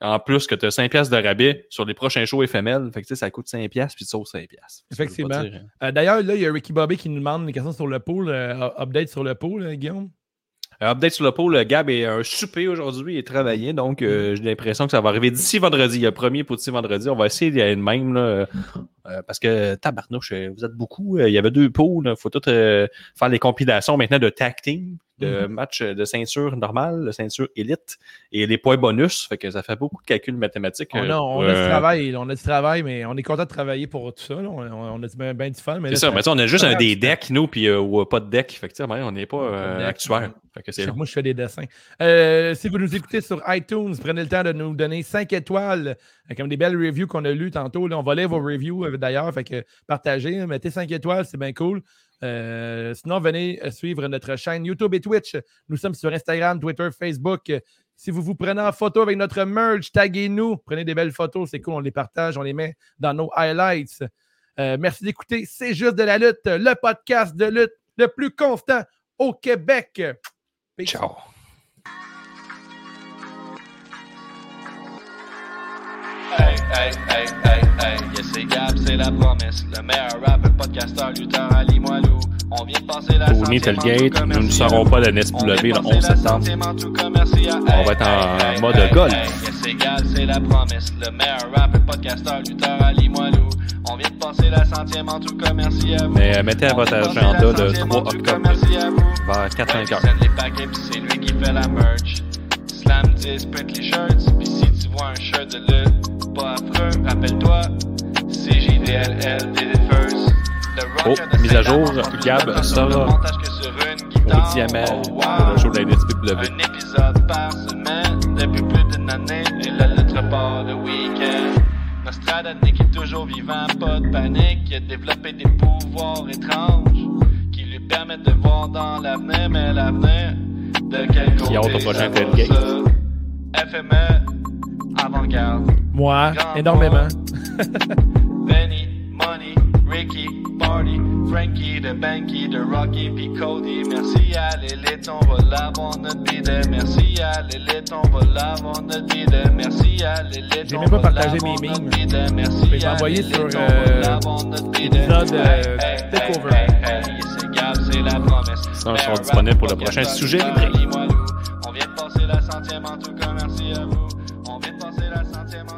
en plus que tu as 5 pièces de rabais sur les prochains shows FML, fait que, tu sais, ça coûte 5 pièces puis tu sauves 5 pièces. Effectivement. Euh, D'ailleurs, là, il y a Ricky Bobby qui nous demande des questions sur le pool. euh, update sur le pool, euh, Guillaume? Euh, update sur le pôle, Gab est un souper aujourd'hui et travaillé, donc euh, j'ai l'impression que ça va arriver d'ici vendredi. Il y a le premier pour d'ici vendredi. On va essayer d'y aller de même, là, euh, parce que tabarnouche, euh, vous êtes beaucoup. euh, il y avait deux pôles. Il faut tout euh, faire les compilations maintenant de tag team, de matchs euh, de ceinture normale, de ceinture élite et les points bonus. Fait que ça fait beaucoup de calculs mathématiques. On a, on pour, a du travail, on a du travail, mais on est content de travailler pour tout ça. là. On, a du- ben, ben du fun. C'est ça, mais on a juste un des decks, nous, puis ou, pas de deck. Fait que, ouais, on n'est pas actuaire. Fait que. Moi, je fais des dessins. Si vous nous écoutez sur iTunes, prenez le temps de nous donner 5 étoiles, comme des belles reviews qu'on a lues tantôt. là. on va lire vos reviews d'ailleurs, fait que partagez, hein, mettez 5 étoiles, c'est bien cool. Euh, sinon, venez euh, suivre notre chaîne YouTube et Twitch. Nous sommes sur Instagram, Twitter, Facebook. Si vous vous prenez en photo avec notre merch, taguez-nous. Prenez des belles photos, c'est cool, on les partage, on les met dans nos highlights. Euh, merci d'écouter C'est juste de la lutte, le podcast de lutte le plus constant au Québec. Ciao. Hey, hey, hey, hey, yes, c'est Gab, c'est la promesse. Le meilleur rapper, podcasteur, lutteur, Ali Moilou. On vient de passer la Tony centième en tout Telgate, nous ne serons pas vient NSW le passer 11 la septembre. On va être en Hey, mode hey, golf. hey, yes, c'est Gab, c'est la promesse. Le meilleur rapper, podcasteur, lutteur, Ali Moilou. On vient de passer la centième en tout commercial. Mais euh, mettez à votre agenda la le centième 3 en tout octobre commercial. vers 4-5 Ouais, heures. send les paquets, pis c'est lui qui fait la merch. Slam 10, print les shirts, pis si tu vois un shirt de lutte, pas affreux, rappelle-toi, c'est JDLL, did it first. Oh, mise à jour, Gab guitare. Au diamant le show de la. Un épisode par semaine, depuis plus d'une année, et la lettre part le week-end. Nostradamus est toujours vivant, pas de panique, il a développé des pouvoirs étranges qui lui permettent de voir dans l'avenir, mais l'avenir de quel côté ça va, ça? FME, avant-garde. Moi, Grand énormément. [LAUGHS] Benny, Money, Ricky, Party, Frankie, de Banky, de Rocky, puis Cody. Merci à l'élite, on va l'avoir notre bidet. Merci à l'élite, on va l'avoir notre bidet. Merci à J'ai même pas partagé mes memes. Je vais les envoyer sur euh, l'épisode euh, Takeover. Sinon, ils seront disponibles pour le prochain sujet. On vient de passer la centième en tout cas, merci à vous. them on